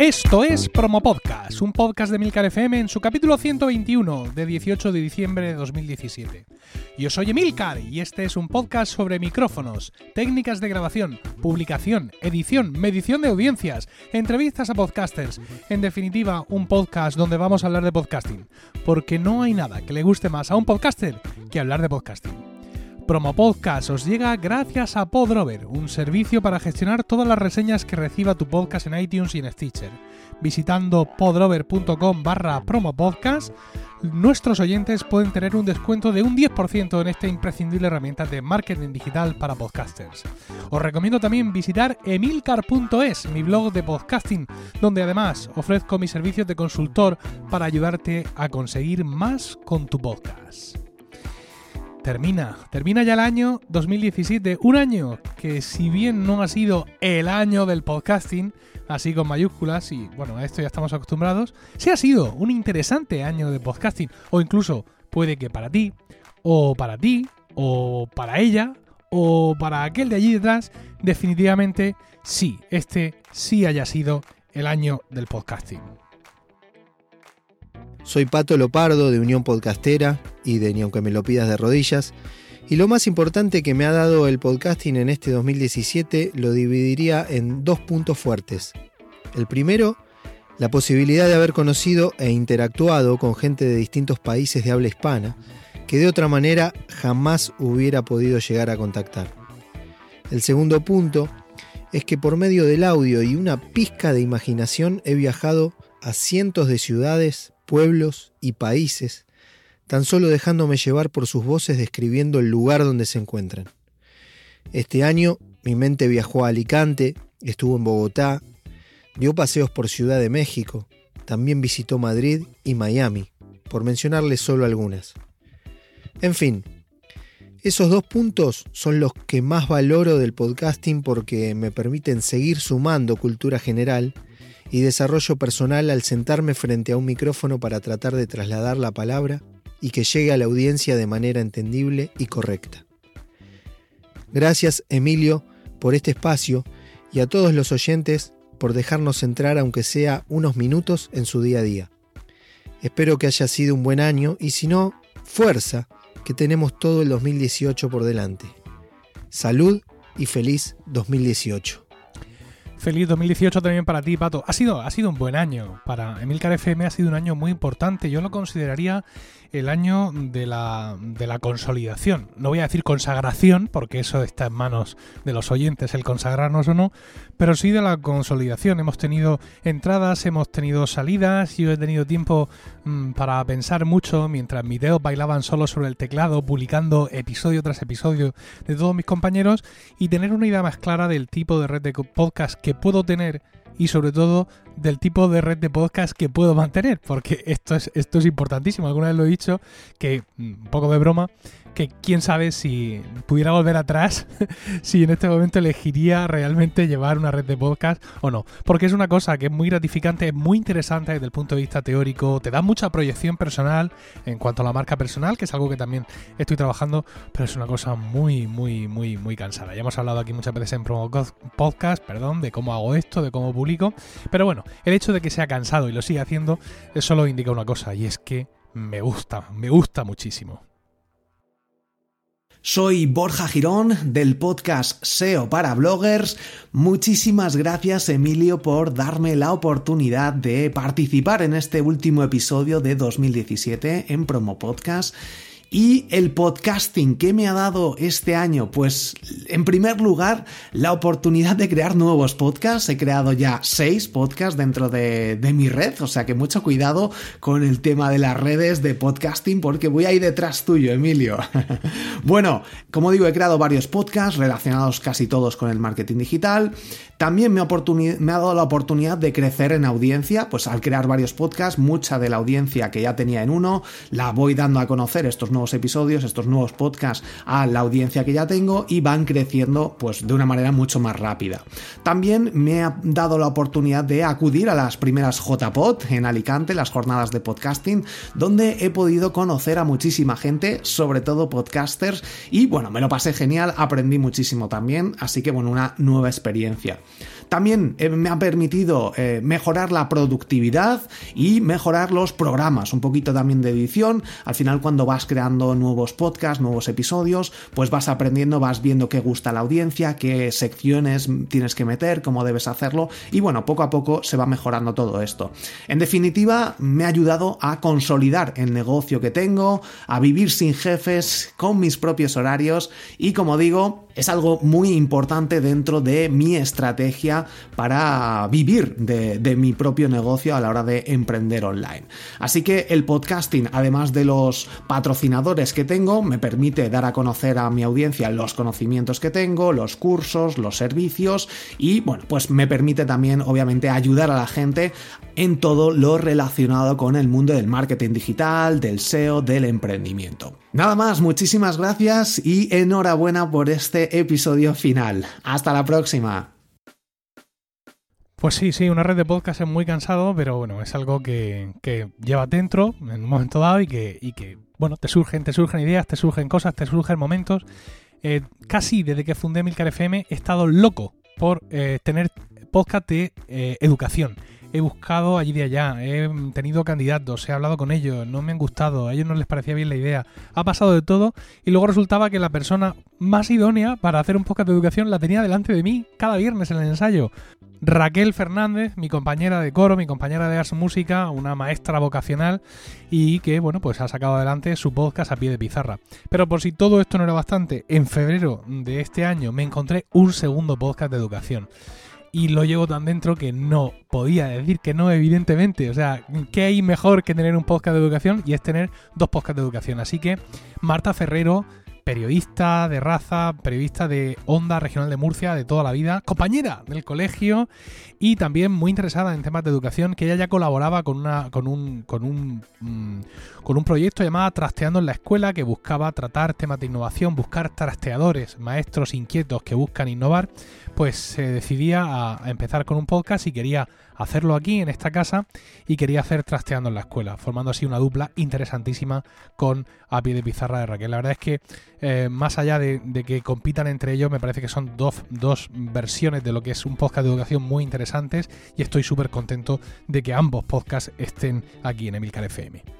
Esto es Promo Podcast, un podcast de Milcar FM en su capítulo 121 de 18 de diciembre de 2017. Yo soy Emilcar y este es un podcast sobre micrófonos, técnicas de grabación, publicación, edición, medición de audiencias, entrevistas a podcasters, en definitiva un podcast donde vamos a hablar de podcasting, porque no hay nada que le guste más a un podcaster que hablar de podcasting. Promo Podcast os llega gracias a Podrover, un servicio para gestionar todas las reseñas que reciba tu podcast en iTunes y en Stitcher. Visitando podrover.com barra promopodcast, nuestros oyentes pueden tener un descuento de un 10% en esta imprescindible herramienta de marketing digital para podcasters. Os recomiendo también visitar emilcar.es, mi blog de podcasting, donde además ofrezco mis servicios de consultor para ayudarte a conseguir más con tu podcast termina, termina ya el año 2017, un año que si bien no ha sido el año del podcasting, así con mayúsculas, y bueno, a esto ya estamos acostumbrados, sí ha sido un interesante año de podcasting, o incluso puede que para ti, o para ti, o para ella, o para aquel de allí detrás, definitivamente sí, este sí haya sido el año del podcasting. Soy Pato Lopardo de Unión Podcastera y de Ni aunque me lo pidas de rodillas. Y lo más importante que me ha dado el podcasting en este 2017 lo dividiría en dos puntos fuertes. El primero, la posibilidad de haber conocido e interactuado con gente de distintos países de habla hispana, que de otra manera jamás hubiera podido llegar a contactar. El segundo punto es que por medio del audio y una pizca de imaginación he viajado a cientos de ciudades, pueblos y países, tan solo dejándome llevar por sus voces describiendo el lugar donde se encuentran. Este año mi mente viajó a Alicante, estuvo en Bogotá, dio paseos por Ciudad de México, también visitó Madrid y Miami, por mencionarles solo algunas. En fin, esos dos puntos son los que más valoro del podcasting porque me permiten seguir sumando cultura general y desarrollo personal al sentarme frente a un micrófono para tratar de trasladar la palabra y que llegue a la audiencia de manera entendible y correcta. Gracias, Emilio, por este espacio y a todos los oyentes por dejarnos entrar aunque sea unos minutos en su día a día. Espero que haya sido un buen año y si no, fuerza, que tenemos todo el 2018 por delante. Salud y feliz 2018. Feliz 2018 también para ti, Pato. Ha sido, ha sido un buen año. Para Emilcar FM ha sido un año muy importante. Yo lo consideraría el año de la, de la consolidación. No voy a decir consagración, porque eso está en manos de los oyentes, el consagrarnos o no, pero sí de la consolidación. Hemos tenido entradas, hemos tenido salidas, yo he tenido tiempo mm, para pensar mucho mientras mis dedos bailaban solo sobre el teclado, publicando episodio tras episodio de todos mis compañeros y tener una idea más clara del tipo de red de podcast que puedo tener y sobre todo del tipo de red de podcast que puedo mantener, porque esto es, esto es importantísimo. Alguna vez lo he dicho, que mm, un poco de broma, que quién sabe si pudiera volver atrás, si en este momento elegiría realmente llevar una red de podcast o no. Porque es una cosa que es muy gratificante, es muy interesante desde el punto de vista teórico, te da mucha proyección personal en cuanto a la marca personal, que es algo que también estoy trabajando, pero es una cosa muy, muy, muy, muy cansada. Ya hemos hablado aquí muchas veces en Promo Podcast, perdón, de cómo hago esto, de cómo publico, pero bueno, el hecho de que sea cansado y lo siga haciendo, solo indica una cosa, y es que me gusta, me gusta muchísimo. Soy Borja Girón del podcast SEO para bloggers. Muchísimas gracias Emilio por darme la oportunidad de participar en este último episodio de 2017 en Promo Podcast y el podcasting que me ha dado este año, pues en primer lugar la oportunidad de crear nuevos podcasts. He creado ya seis podcasts dentro de, de mi red, o sea que mucho cuidado con el tema de las redes de podcasting porque voy a ir detrás tuyo, Emilio. bueno, como digo, he creado varios podcasts relacionados casi todos con el marketing digital. También me me ha dado la oportunidad de crecer en audiencia, pues al crear varios podcasts, mucha de la audiencia que ya tenía en uno, la voy dando a conocer estos nuevos episodios, estos nuevos podcasts a la audiencia que ya tengo y van creciendo pues de una manera mucho más rápida. También me ha dado la oportunidad de acudir a las primeras JPod en Alicante, las jornadas de podcasting, donde he podido conocer a muchísima gente, sobre todo podcasters, y bueno, me lo pasé genial, aprendí muchísimo también, así que bueno, una nueva experiencia. También eh, me ha permitido eh, mejorar la productividad y mejorar los programas, un poquito también de edición. Al final cuando vas creando nuevos podcasts, nuevos episodios, pues vas aprendiendo, vas viendo qué gusta la audiencia, qué secciones tienes que meter, cómo debes hacerlo y bueno, poco a poco se va mejorando todo esto. En definitiva, me ha ayudado a consolidar el negocio que tengo, a vivir sin jefes, con mis propios horarios y como digo, es algo muy importante dentro de mi estrategia para vivir de, mi propio negocio a la hora de emprender online. Así que el podcasting, además de los patrocinadores que tengo, me permite dar a conocer a mi audiencia los conocimientos que tengo, los cursos, los servicios y bueno, pues me permite también obviamente ayudar a la gente en todo lo relacionado con el mundo del marketing digital, del SEO, del emprendimiento. Nada más, muchísimas gracias y enhorabuena por este episodio final. Hasta la próxima. Pues sí, sí, una red de podcast es muy cansado, pero bueno, es algo que, que llevas dentro en un momento dado y que, y que, bueno, te surgen, te surgen ideas, te surgen cosas, te surgen momentos. Eh, casi desde que fundé Milcar FM he estado loco por eh, tener podcast de eh, educación he buscado allí de allá, he tenido candidatos, he hablado con ellos, no me han gustado, a ellos no les parecía bien la idea, ha pasado de todo y luego resultaba que la persona más idónea para hacer un podcast de educación la tenía delante de mí cada viernes en el ensayo. Raquel Fernández, mi compañera de coro, mi compañera de Ars Música, una maestra vocacional y que, bueno, pues ha sacado adelante su podcast a pie de pizarra. Pero por si todo esto no era bastante, en febrero de este año me encontré un segundo podcast de educación y lo llevo tan dentro que no podía decir que no, evidentemente. O sea, ¿qué hay mejor que tener un podcast de educación? Y es tener dos podcasts de educación. Así que Marta Ferrero periodista de raza, periodista de Onda Regional de Murcia de toda la vida, compañera del colegio y también muy interesada en temas de educación, que ella ya colaboraba con, una, con, un, con, un, mm, con un proyecto llamado Trasteando en la Escuela, que buscaba tratar temas de innovación, buscar trasteadores, maestros inquietos que buscan innovar, pues se decidía a empezar con un podcast y quería hacerlo aquí en esta casa y quería hacer trasteando en la escuela, formando así una dupla interesantísima con A pie de pizarra de Raquel. La verdad es que eh, más allá de, que compitan entre ellos, me parece que son dos, dos versiones de lo que es un podcast de educación muy interesantes y estoy súper contento de que ambos podcasts estén aquí en Emilcar FM.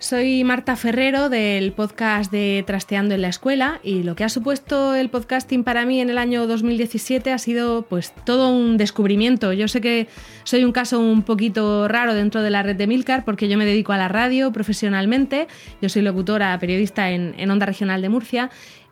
Soy Marta Ferrero del podcast de Trasteando en la Escuela y lo que ha supuesto el podcasting para mí en el año 2017 ha sido pues todo un descubrimiento. Yo sé que soy un caso un poquito raro dentro de la red de Milcar porque yo me dedico a la radio profesionalmente, yo soy locutora, periodista en, en Onda Regional de Murcia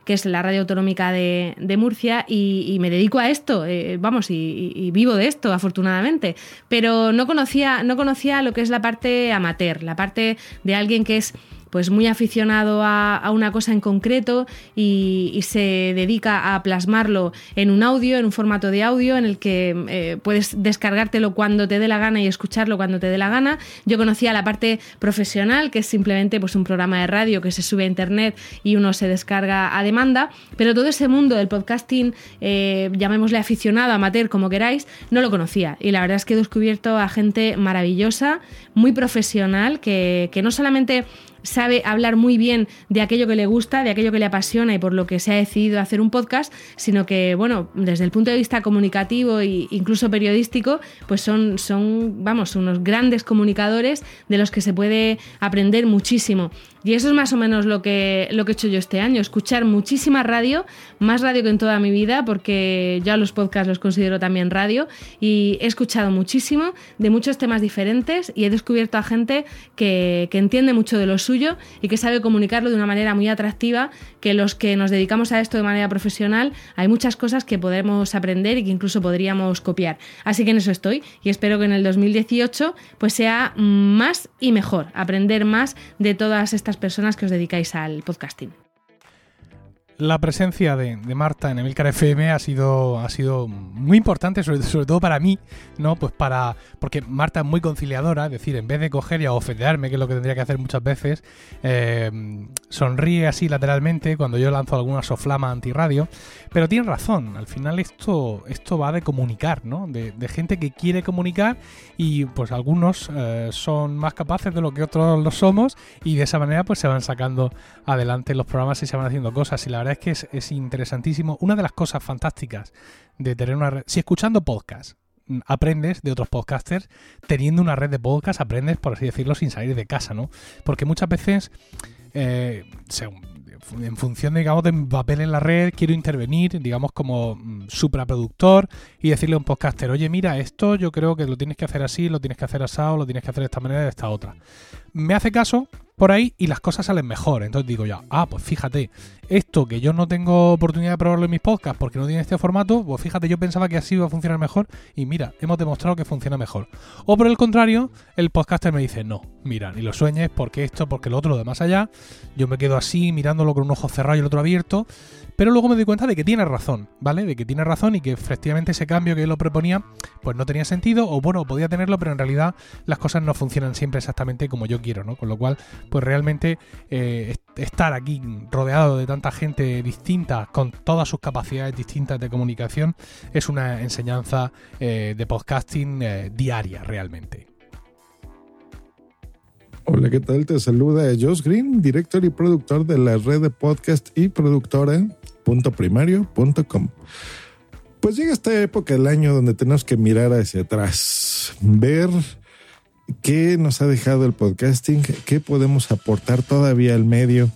que es la radio autonómica de, Murcia, y, me dedico a esto, eh, vamos, y, vivo de esto, afortunadamente. Pero no conocía, no conocía lo que es la parte amateur, la parte de alguien que es pues muy aficionado a, una cosa en concreto y, se dedica a plasmarlo en un audio, en un formato de audio en el que eh, puedes descargártelo cuando te dé la gana y escucharlo cuando te dé la gana. Yo conocía la parte profesional, que es simplemente pues, un programa de radio que se sube a internet y uno se descarga a demanda, pero todo ese mundo del podcasting, eh, llamémosle aficionado, amateur, como queráis, no lo conocía. Y la verdad es que he descubierto a gente maravillosa, muy profesional, que, que no solamente sabe hablar muy bien de aquello que le gusta, de aquello que le apasiona y por lo que se ha decidido hacer un podcast, sino que, bueno, desde el punto de vista comunicativo e incluso periodístico, pues son, son, vamos, unos grandes comunicadores de los que se puede aprender muchísimo. Y eso es más o menos lo que, lo que he hecho yo este año, escuchar muchísima radio, más radio que en toda mi vida, porque ya los podcasts los considero también radio, y he escuchado muchísimo de muchos temas diferentes y he descubierto a gente que, que entiende mucho de lo suyo y que sabe comunicarlo de una manera muy atractiva, que los que nos dedicamos a esto de manera profesional, hay muchas cosas que podemos aprender y que incluso podríamos copiar. Así que en eso estoy y espero que en el 2018 pues sea más y mejor, aprender más de todas estas personas que os dedicáis al podcasting. La presencia de, Marta en Emilcar FM ha sido, ha sido muy importante, sobre, todo para mí, ¿no? Pues para. Porque Marta es muy conciliadora, es decir, en vez de coger y ofenderme, que es lo que tendría que hacer muchas veces, eh, sonríe así lateralmente cuando yo lanzo alguna soflama antirradio. Pero tiene razón, al final esto, esto va de comunicar, ¿no? De, gente que quiere comunicar y pues algunos eh, son más capaces de lo que otros lo somos y de esa manera pues se van sacando adelante los programas y se van haciendo cosas. Y la verdad es que es, interesantísimo. Una de las cosas fantásticas de tener una red, si escuchando podcast mm, aprendes de otros podcasters, teniendo una red de podcast aprendes, por así decirlo, sin salir de casa, ¿no? Porque muchas veces, eh, en función, digamos, de mi papel en la red, quiero intervenir, digamos, como mm, supraproductor y decirle a un podcaster, oye, mira, esto yo creo que lo tienes que hacer así, lo tienes que hacer asado, lo tienes que hacer de esta manera, de esta otra. Me hace caso por ahí y las cosas salen mejor. Entonces digo ya, ah, pues fíjate, esto que yo no tengo oportunidad de probarlo en mis podcasts porque no tiene este formato, pues fíjate, yo pensaba que así iba a funcionar mejor y mira, hemos demostrado que funciona mejor. O por el contrario, el podcaster me dice, no, mira, ni lo sueñes porque esto, porque lo otro, lo de más allá, yo me quedo así mirándolo con un ojo cerrado y el otro abierto pero luego me doy cuenta de que tiene razón, ¿vale? De que tiene razón y que efectivamente ese cambio que él lo proponía, pues no tenía sentido, o bueno, podía tenerlo, pero en realidad las cosas no funcionan siempre exactamente como yo quiero, ¿no? Con lo cual, pues realmente eh, estar aquí rodeado de tanta gente distinta, con todas sus capacidades distintas de comunicación, es una enseñanza eh, de podcasting eh, diaria realmente. Hola, ¿qué tal? Te saluda Josh Green, director y productor de la red de podcast y productora primario.com. Pues llega esta época del año donde tenemos que mirar hacia atrás, ver qué nos ha dejado el podcasting, qué podemos aportar todavía al medio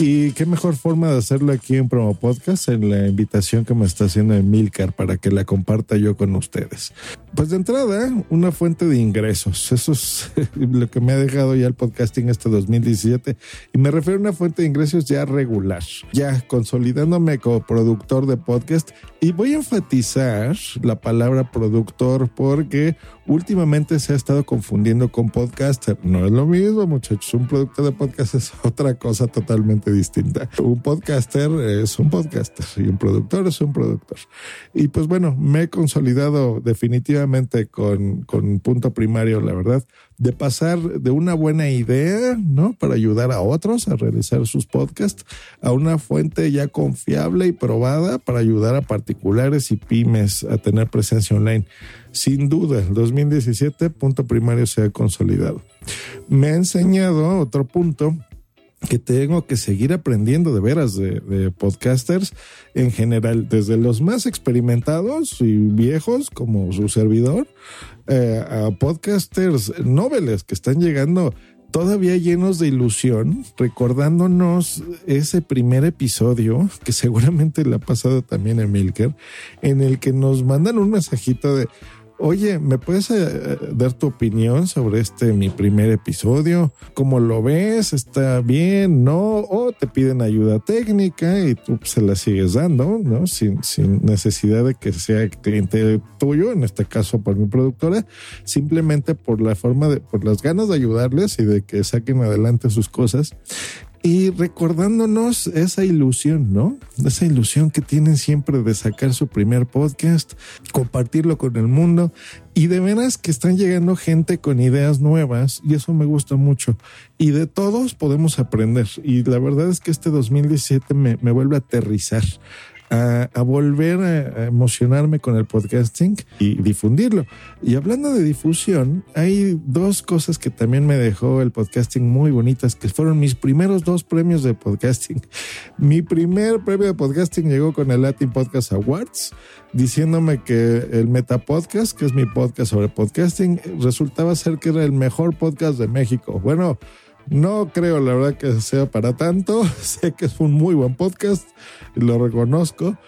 y qué mejor forma de hacerlo aquí en Promo Podcast, en la invitación que me está haciendo Emilcar para que la comparta yo con ustedes. Pues de entrada, una fuente de ingresos. Eso es lo que me ha dejado ya el podcasting este 2017. Y me refiero a una fuente de ingresos ya regular, ya consolidándome como productor de podcast. Y voy a enfatizar la palabra productor porque últimamente se ha estado confundiendo con podcaster. No es lo mismo, muchachos. Un productor de podcast es otra cosa totalmente distinta. Un podcaster es un podcaster y un productor es un productor. Y pues bueno, me he consolidado definitivamente con, con punto primario, la verdad, de pasar de una buena idea, ¿no? Para ayudar a otros a realizar sus podcasts, a una fuente ya confiable y probada para ayudar a particulares y pymes a tener presencia online. Sin duda, el 2017, punto primario se ha consolidado. Me ha enseñado otro punto que tengo que seguir aprendiendo de veras de, podcasters en general, desde los más experimentados y viejos como su servidor, eh, a podcasters noveles que están llegando todavía llenos de ilusión, recordándonos ese primer episodio que seguramente le ha pasado también a Milker, en el que nos mandan un mensajito de Oye, ¿me puedes eh, dar tu opinión sobre este mi primer episodio? ¿Cómo lo ves? ¿Está bien? ¿No? O te piden ayuda técnica y tú se la sigues dando, ¿no? Sin, sin necesidad de que sea cliente tuyo, en este caso por mi productora, simplemente por la forma de, por las ganas de ayudarles y de que saquen adelante sus cosas y recordándonos esa ilusión, ¿no? Esa ilusión que tienen siempre de sacar su primer podcast, compartirlo con el mundo y de veras que están llegando gente con ideas nuevas y eso me gusta mucho. Y de todos podemos aprender y la verdad es que este 2017 me, me vuelve a aterrizar a, volver a, emocionarme con el podcasting y difundirlo. Y hablando de difusión, hay dos cosas que también me dejó el podcasting muy bonitas, que fueron mis primeros dos premios de podcasting. Mi primer premio de podcasting llegó con el Latin Podcast Awards, diciéndome que el Meta Podcast, que es mi podcast sobre podcasting, resultaba ser que era el mejor podcast de México. Bueno, no creo, la verdad, que sea para tanto. sé que es un muy buen podcast, lo reconozco,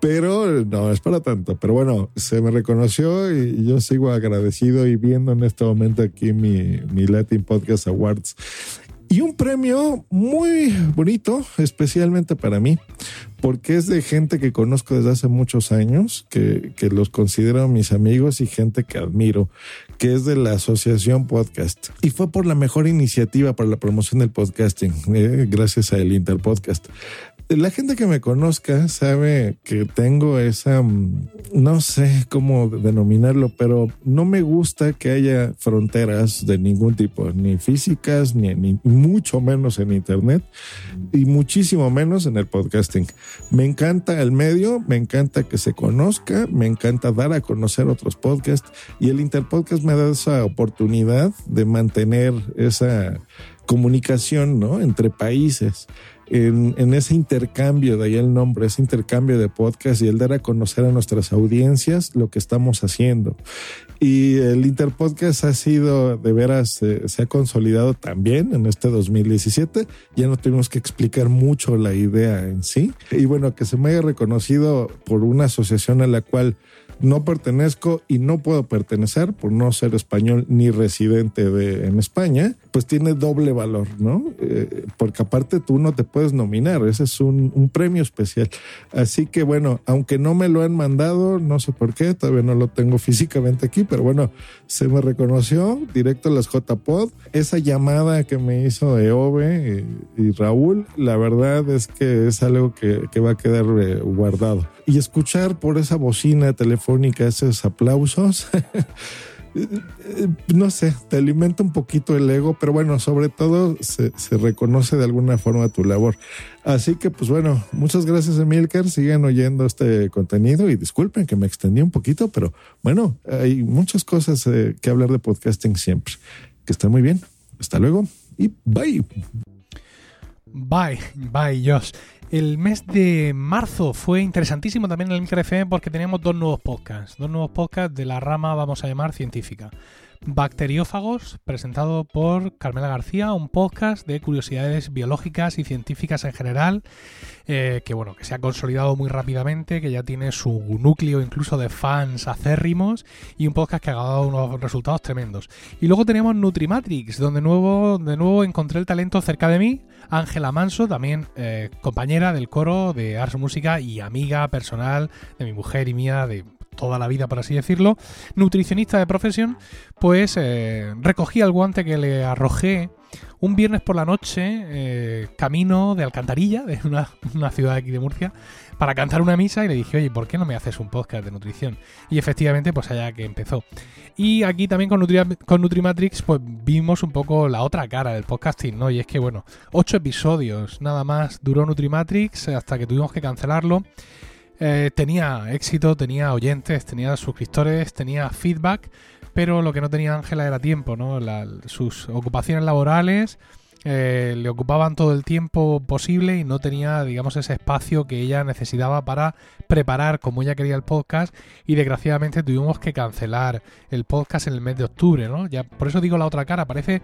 pero no es para tanto. Pero bueno, se me reconoció y yo sigo agradecido y viendo en este momento aquí mi, mi Latin Podcast Awards. Y un premio muy bonito, especialmente para mí, porque es de gente que conozco desde hace muchos años, que, que los considero mis amigos y gente que admiro, que es de la Asociación Podcast. Y fue por la mejor iniciativa para la promoción del podcasting, eh, gracias a el Interpodcast. La gente que me conozca sabe que tengo esa, mm, no sé cómo denominarlo, pero no me gusta que haya fronteras de ningún tipo, ni físicas, ni, ni mucho menos en Internet y muchísimo menos en el podcasting. Me encanta el medio, me encanta que se conozca, me encanta dar a conocer otros podcasts y el Interpodcast me da esa oportunidad de mantener esa comunicación ¿no? entre países en, ese intercambio, de ahí el nombre, ese intercambio de podcast y el dar a conocer a nuestras audiencias lo que estamos haciendo. Y el Interpodcast ha sido, de veras, eh, se ha consolidado también en este 2017. Ya no tuvimos que explicar mucho la idea en sí. Y bueno, que se me haya reconocido por una asociación a la cual no pertenezco y no puedo pertenecer por no ser español ni residente de, en España, pues tiene doble valor, ¿no? Eh, porque aparte tú no te puedes nominar, ese es un, premio especial. Así que bueno, aunque no me lo han mandado, no sé por qué, todavía no lo tengo físicamente aquí, pero bueno, se me reconoció directo a las JPod. Esa llamada que me hizo Eove y, y Raúl, la verdad es que es algo que, que va a quedar eh, guardado. Y escuchar por esa bocina telefónica esos aplausos. no sé, te alimenta un poquito el ego, pero bueno, sobre todo se, se, reconoce de alguna forma tu labor. Así que, pues bueno, muchas gracias, Emilcar. Sigan oyendo este contenido y disculpen que me extendí un poquito, pero bueno, hay muchas cosas eh, que hablar de podcasting siempre. Que estén muy bien. Hasta luego y bye. Bye, bye, Josh. El mes de marzo fue interesantísimo también en el Micro porque teníamos dos nuevos podcasts, dos nuevos podcasts de la rama, vamos a llamar, científica. Bacteriófagos, presentado por Carmela García, un podcast de curiosidades biológicas y científicas en general, eh, que bueno, que se ha consolidado muy rápidamente, que ya tiene su núcleo incluso de fans acérrimos y un podcast que ha dado unos resultados tremendos. Y luego tenemos Nutrimatrix, donde nuevo, de nuevo encontré el talento cerca de mí, Ángela Manso, también eh, compañera del coro de Ars Música y amiga personal de mi mujer y mía de toda la vida, por así decirlo, nutricionista de profesión, pues eh, recogí el guante que le arrojé un viernes por la noche, eh, camino de Alcantarilla, de una, una, ciudad aquí de Murcia, para cantar una misa y le dije, oye, ¿por qué no me haces un podcast de nutrición? Y efectivamente, pues allá que empezó. Y aquí también con, Nutri con Nutrimatrix, pues vimos un poco la otra cara del podcasting, ¿no? Y es que, bueno, ocho episodios nada más duró Nutrimatrix hasta que tuvimos que cancelarlo. Eh, tenía éxito, tenía oyentes, tenía suscriptores, tenía feedback, pero lo que no tenía Ángela era tiempo, ¿no? Sus ocupaciones laborales eh, le ocupaban todo el tiempo posible y no tenía, digamos, ese espacio que ella necesitaba para preparar como ella quería el podcast y desgraciadamente tuvimos que cancelar el podcast en el mes de octubre, ¿no? Ya, por eso digo la otra cara, parece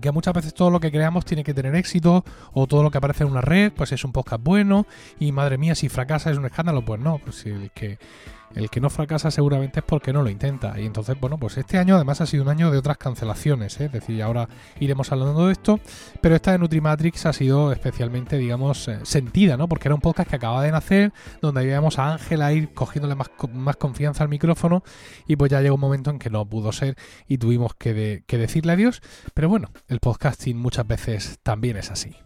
que muchas veces todo lo que creamos tiene que tener éxito o todo lo que aparece en una red pues es un podcast bueno y madre mía si fracasa es un escándalo pues no pues si que el que no fracasa seguramente es porque no lo intenta y entonces bueno pues este año además ha sido un año de otras cancelaciones ¿eh? es decir ahora iremos hablando de esto pero esta de Nutrimatrix ha sido especialmente digamos eh, sentida no porque era un podcast que acaba de nacer donde íbamos a Ángela ir cogiéndole más, más confianza al micrófono y pues ya llegó un momento en que no pudo ser y tuvimos que, que decirle adiós pero bueno el podcasting muchas veces también es así.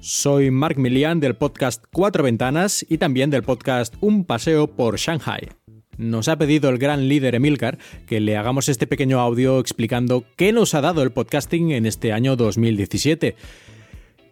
Soy Mark Milian del podcast Cuatro Ventanas y también del podcast Un Paseo por Shanghai. Nos ha pedido el gran líder Emilcar que le hagamos este pequeño audio explicando qué nos ha dado el podcasting en este año 2017.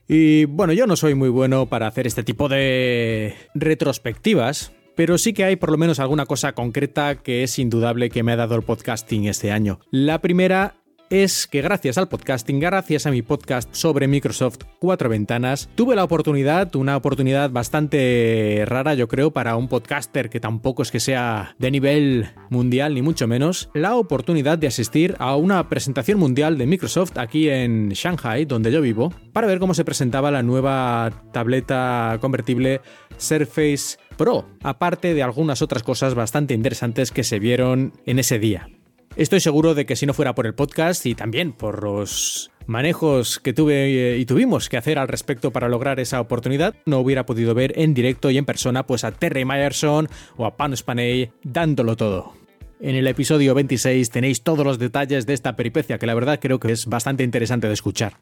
Y bueno, yo no soy muy bueno para hacer este tipo de retrospectivas, pero sí que hay por lo menos alguna cosa concreta que es indudable que me ha dado el podcasting este año. La primera es que gracias al podcasting, gracias a mi podcast sobre Microsoft Cuatro Ventanas, tuve la oportunidad, una oportunidad bastante rara yo creo para un podcaster que tampoco es que sea de nivel mundial ni mucho menos, la oportunidad de asistir a una presentación mundial de Microsoft aquí en Shanghai, donde yo vivo, para ver cómo se presentaba la nueva tableta convertible Surface Pro, aparte de algunas otras cosas bastante interesantes que se vieron en ese día. Estoy seguro de que si no fuera por el podcast y también por los manejos que tuve y tuvimos que hacer al respecto para lograr esa oportunidad, no hubiera podido ver en directo y en persona pues a Terry Myerson o a Panos Panay dándolo todo. En el episodio 26 tenéis todos los detalles de esta peripecia que la verdad creo que es bastante interesante de escuchar.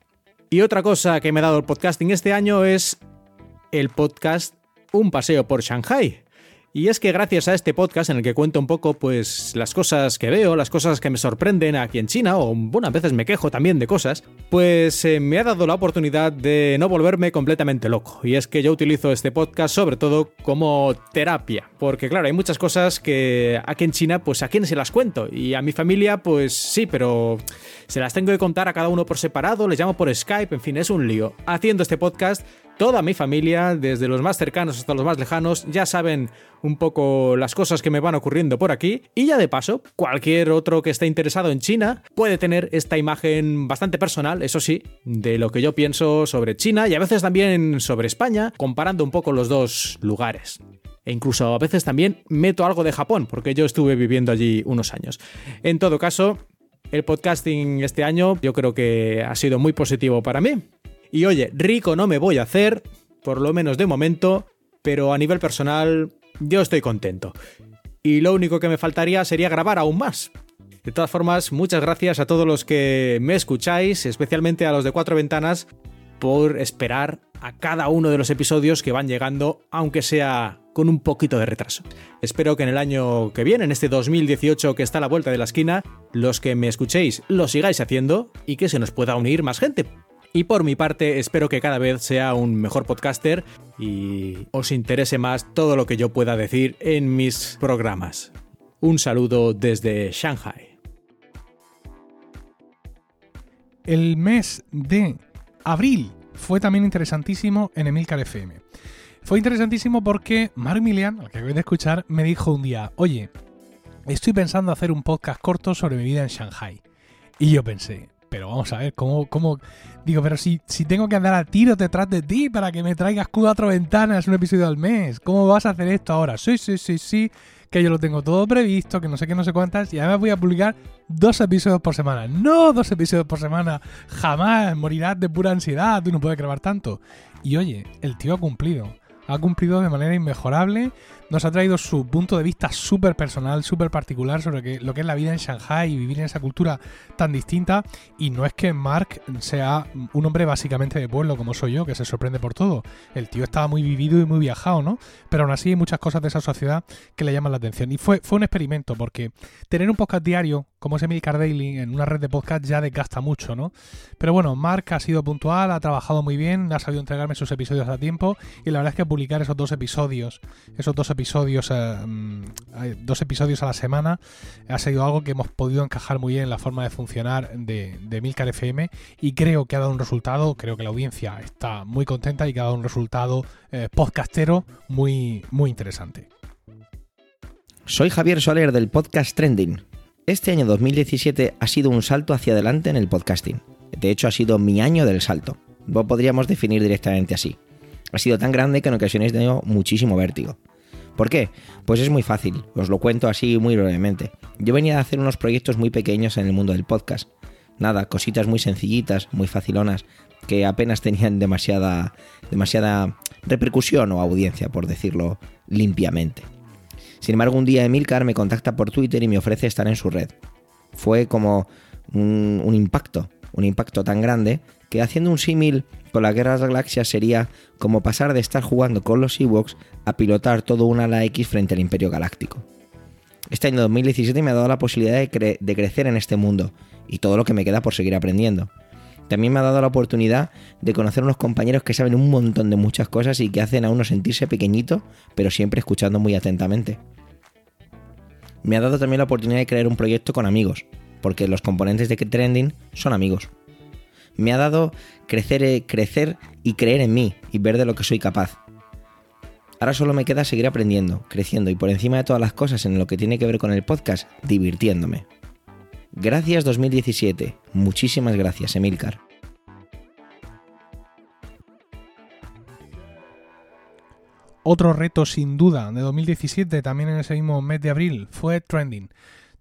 Y otra cosa que me ha dado el podcasting este año es el podcast Un paseo por Shanghai. Y es que gracias a este podcast en el que cuento un poco pues las cosas que veo, las cosas que me sorprenden aquí en China, o bueno, a veces me quejo también de cosas, pues eh, me ha dado la oportunidad de no volverme completamente loco. Y es que yo utilizo este podcast sobre todo como terapia, porque claro, hay muchas cosas que aquí en China pues a quién se las cuento, y a mi familia pues sí, pero se las tengo que contar a cada uno por separado, les llamo por Skype, en fin, es un lío. Haciendo este podcast Toda mi familia, desde los más cercanos hasta los más lejanos, ya saben un poco las cosas que me van ocurriendo por aquí. Y ya de paso, cualquier otro que esté interesado en China puede tener esta imagen bastante personal, eso sí, de lo que yo pienso sobre China y a veces también sobre España, comparando un poco los dos lugares. E incluso a veces también meto algo de Japón, porque yo estuve viviendo allí unos años. En todo caso, el podcasting este año yo creo que ha sido muy positivo para mí. Y oye, rico no me voy a hacer, por lo menos de momento, pero a nivel personal yo estoy contento. Y lo único que me faltaría sería grabar aún más. De todas formas, muchas gracias a todos los que me escucháis, especialmente a los de Cuatro Ventanas, por esperar a cada uno de los episodios que van llegando, aunque sea con un poquito de retraso. Espero que en el año que viene, en este 2018 que está a la vuelta de la esquina, los que me escuchéis lo sigáis haciendo y que se nos pueda unir más gente. Y por mi parte, espero que cada vez sea un mejor podcaster y os interese más todo lo que yo pueda decir en mis programas. Un saludo desde Shanghai. El mes de abril fue también interesantísimo en Emilcar FM. Fue interesantísimo porque Mark Milian, al que acabé de escuchar, me dijo un día, oye, estoy pensando hacer un podcast corto sobre mi vida en Shanghai. Y yo pensé, pero vamos a ver, ¿cómo, cómo? Digo, pero si, si tengo que andar a tiro detrás de ti para que me traigas cuatro ventanas un episodio al mes, ¿cómo vas a hacer esto ahora? Sí, sí, sí, sí, que yo lo tengo todo previsto, que no sé qué, no sé cuántas, y además voy a publicar dos episodios por semana. No dos episodios por semana, jamás, morirás de pura ansiedad, tú no puedes grabar tanto. Y oye, el tío ha cumplido ha cumplido de manera inmejorable nos ha traído su punto de vista súper personal, súper particular sobre lo que es la vida en Shanghai y vivir en esa cultura tan distinta. Y no es que Mark sea un hombre básicamente de pueblo como soy yo, que se sorprende por todo. El tío estaba muy vivido y muy viajado, ¿no? Pero aún así hay muchas cosas de esa sociedad que le llaman la atención. Y fue, fue un experimento, porque tener un podcast diario como es Emilcar Daily en una red de podcast ya desgasta mucho, ¿no? Pero bueno, Mark ha sido puntual, ha trabajado muy bien, ha sabido entregarme sus episodios a tiempo y la verdad es que publicar esos dos episodios, esos dos episodios episodios, eh, mm, dos episodios a la semana, ha sido algo que hemos podido encajar muy bien en la forma de funcionar de, de Milcar FM y creo que ha dado un resultado, creo que la audiencia está muy contenta y que ha dado un resultado eh, podcastero muy, muy interesante. Soy Javier Soler del podcast Trending. Este año 2017 ha sido un salto hacia adelante en el podcasting. De hecho, ha sido mi año del salto. Lo podríamos definir directamente así. Ha sido tan grande que en ocasiones he tenido muchísimo vértigo. ¿Por qué? Pues es muy fácil, os lo cuento así muy brevemente. Yo venía a hacer unos proyectos muy pequeños en el mundo del podcast. Nada, cositas muy sencillitas, muy facilonas, que apenas tenían demasiada, demasiada repercusión o audiencia, por decirlo limpiamente. Sin embargo, un día Emilcar me contacta por Twitter y me ofrece estar en su red. Fue como un, un impacto, un impacto tan grande que haciendo un símil con la Guerra de las Galaxias sería como pasar de estar jugando con los Ewoks a pilotar todo un ala X frente al Imperio Galáctico. Este año 2017 me ha dado la posibilidad de, de crecer en este mundo y todo lo que me queda por seguir aprendiendo. También me ha dado la oportunidad de conocer unos compañeros que saben un montón de muchas cosas y que hacen a uno sentirse pequeñito, pero siempre escuchando muy atentamente. Me ha dado también la oportunidad de crear un proyecto con amigos, porque los componentes de Trending son amigos me ha dado crecer, eh, crecer y creer en mí y ver de lo que soy capaz. Ahora solo me queda seguir aprendiendo, creciendo y por encima de todas las cosas en lo que tiene que ver con el podcast, divirtiéndome. Gracias 2017. Muchísimas gracias, Emilcar. Otro reto sin duda de 2017, también en ese mismo mes de abril, fue Trending.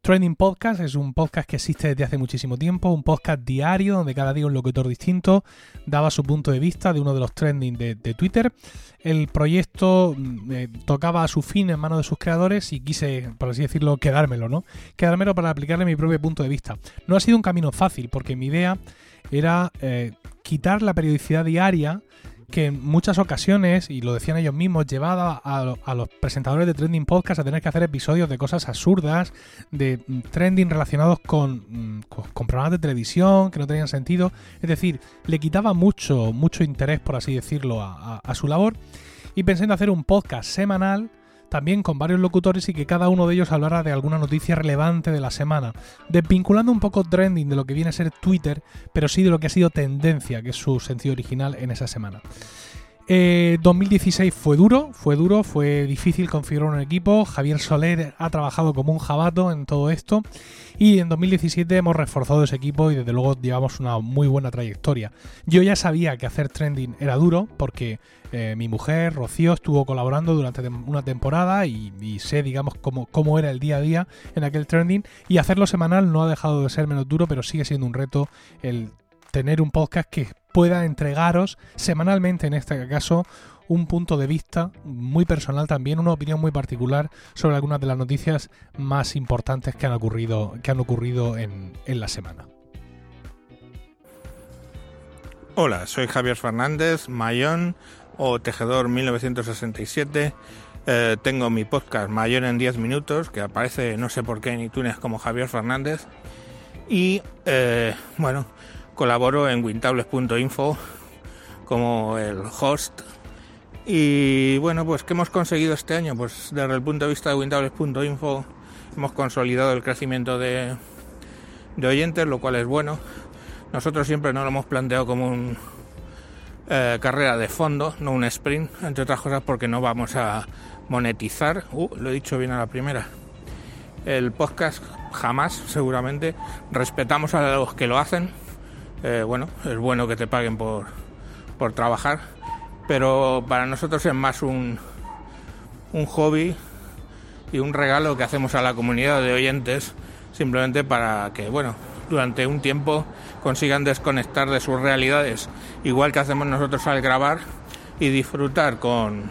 Trending Podcast es un podcast que existe desde hace muchísimo tiempo, un podcast diario donde cada día un locutor distinto daba su punto de vista de uno de los trending de, Twitter. El proyecto mm, eh, tocaba a su fin en manos de sus creadores y quise, por así decirlo, quedármelo, ¿no? Quedármelo para aplicarle mi propio punto de vista. No ha sido un camino fácil porque mi idea era eh, quitar la periodicidad diaria que en muchas ocasiones, y lo decían ellos mismos, llevaba a, los presentadores de Trending Podcast a tener que hacer episodios de cosas absurdas, de mm, trending relacionados con, mm, con, programas de televisión que no tenían sentido. Es decir, le quitaba mucho, mucho interés, por así decirlo, a, a su labor. Y pensé en hacer un podcast semanal también con varios locutores y que cada uno de ellos hablara de alguna noticia relevante de la semana, desvinculando un poco trending de lo que viene a ser Twitter, pero sí de lo que ha sido tendencia, que es su sentido original en esa semana. Eh, 2016 fue duro, fue duro, fue difícil configurar un equipo. Javier Soler ha trabajado como un jabato en todo esto. Y en 2017 hemos reforzado ese equipo y desde luego llevamos una muy buena trayectoria. Yo ya sabía que hacer trending era duro porque eh, mi mujer, Rocío, estuvo colaborando durante una temporada y, y sé, digamos, cómo, cómo, era el día a día en aquel trending. Y hacerlo semanal no ha dejado de ser menos duro, pero sigue siendo un reto el tener un podcast que pueda entregaros semanalmente, en este caso, un punto de vista muy personal también, una opinión muy particular sobre algunas de las noticias más importantes que han ocurrido, que han ocurrido en, en la semana. Hola, soy Javier Fernández, Mayón o Tejedor 1967. Eh, tengo mi podcast Mayón en 10 minutos, que aparece no sé por qué en iTunes como Javier Fernández. Y eh, bueno, colaboro en wintables.info como el host. Y bueno, pues ¿qué hemos conseguido este año? Pues desde el punto de vista de wintables.info hemos consolidado el crecimiento de, de oyentes, lo cual es bueno. Nosotros siempre nos lo hemos planteado como un eh, carrera de fondo, no un sprint, entre otras cosas porque no vamos a monetizar. Uh, lo he dicho bien a la primera. El podcast jamás, seguramente. Respetamos a los que lo hacen. Eh, bueno, es bueno que te paguen por, por trabajar, pero para nosotros es más un, un hobby y un regalo que hacemos a la comunidad de oyentes simplemente para que, bueno, durante un tiempo consigan desconectar de sus realidades, igual que hacemos nosotros al grabar y disfrutar con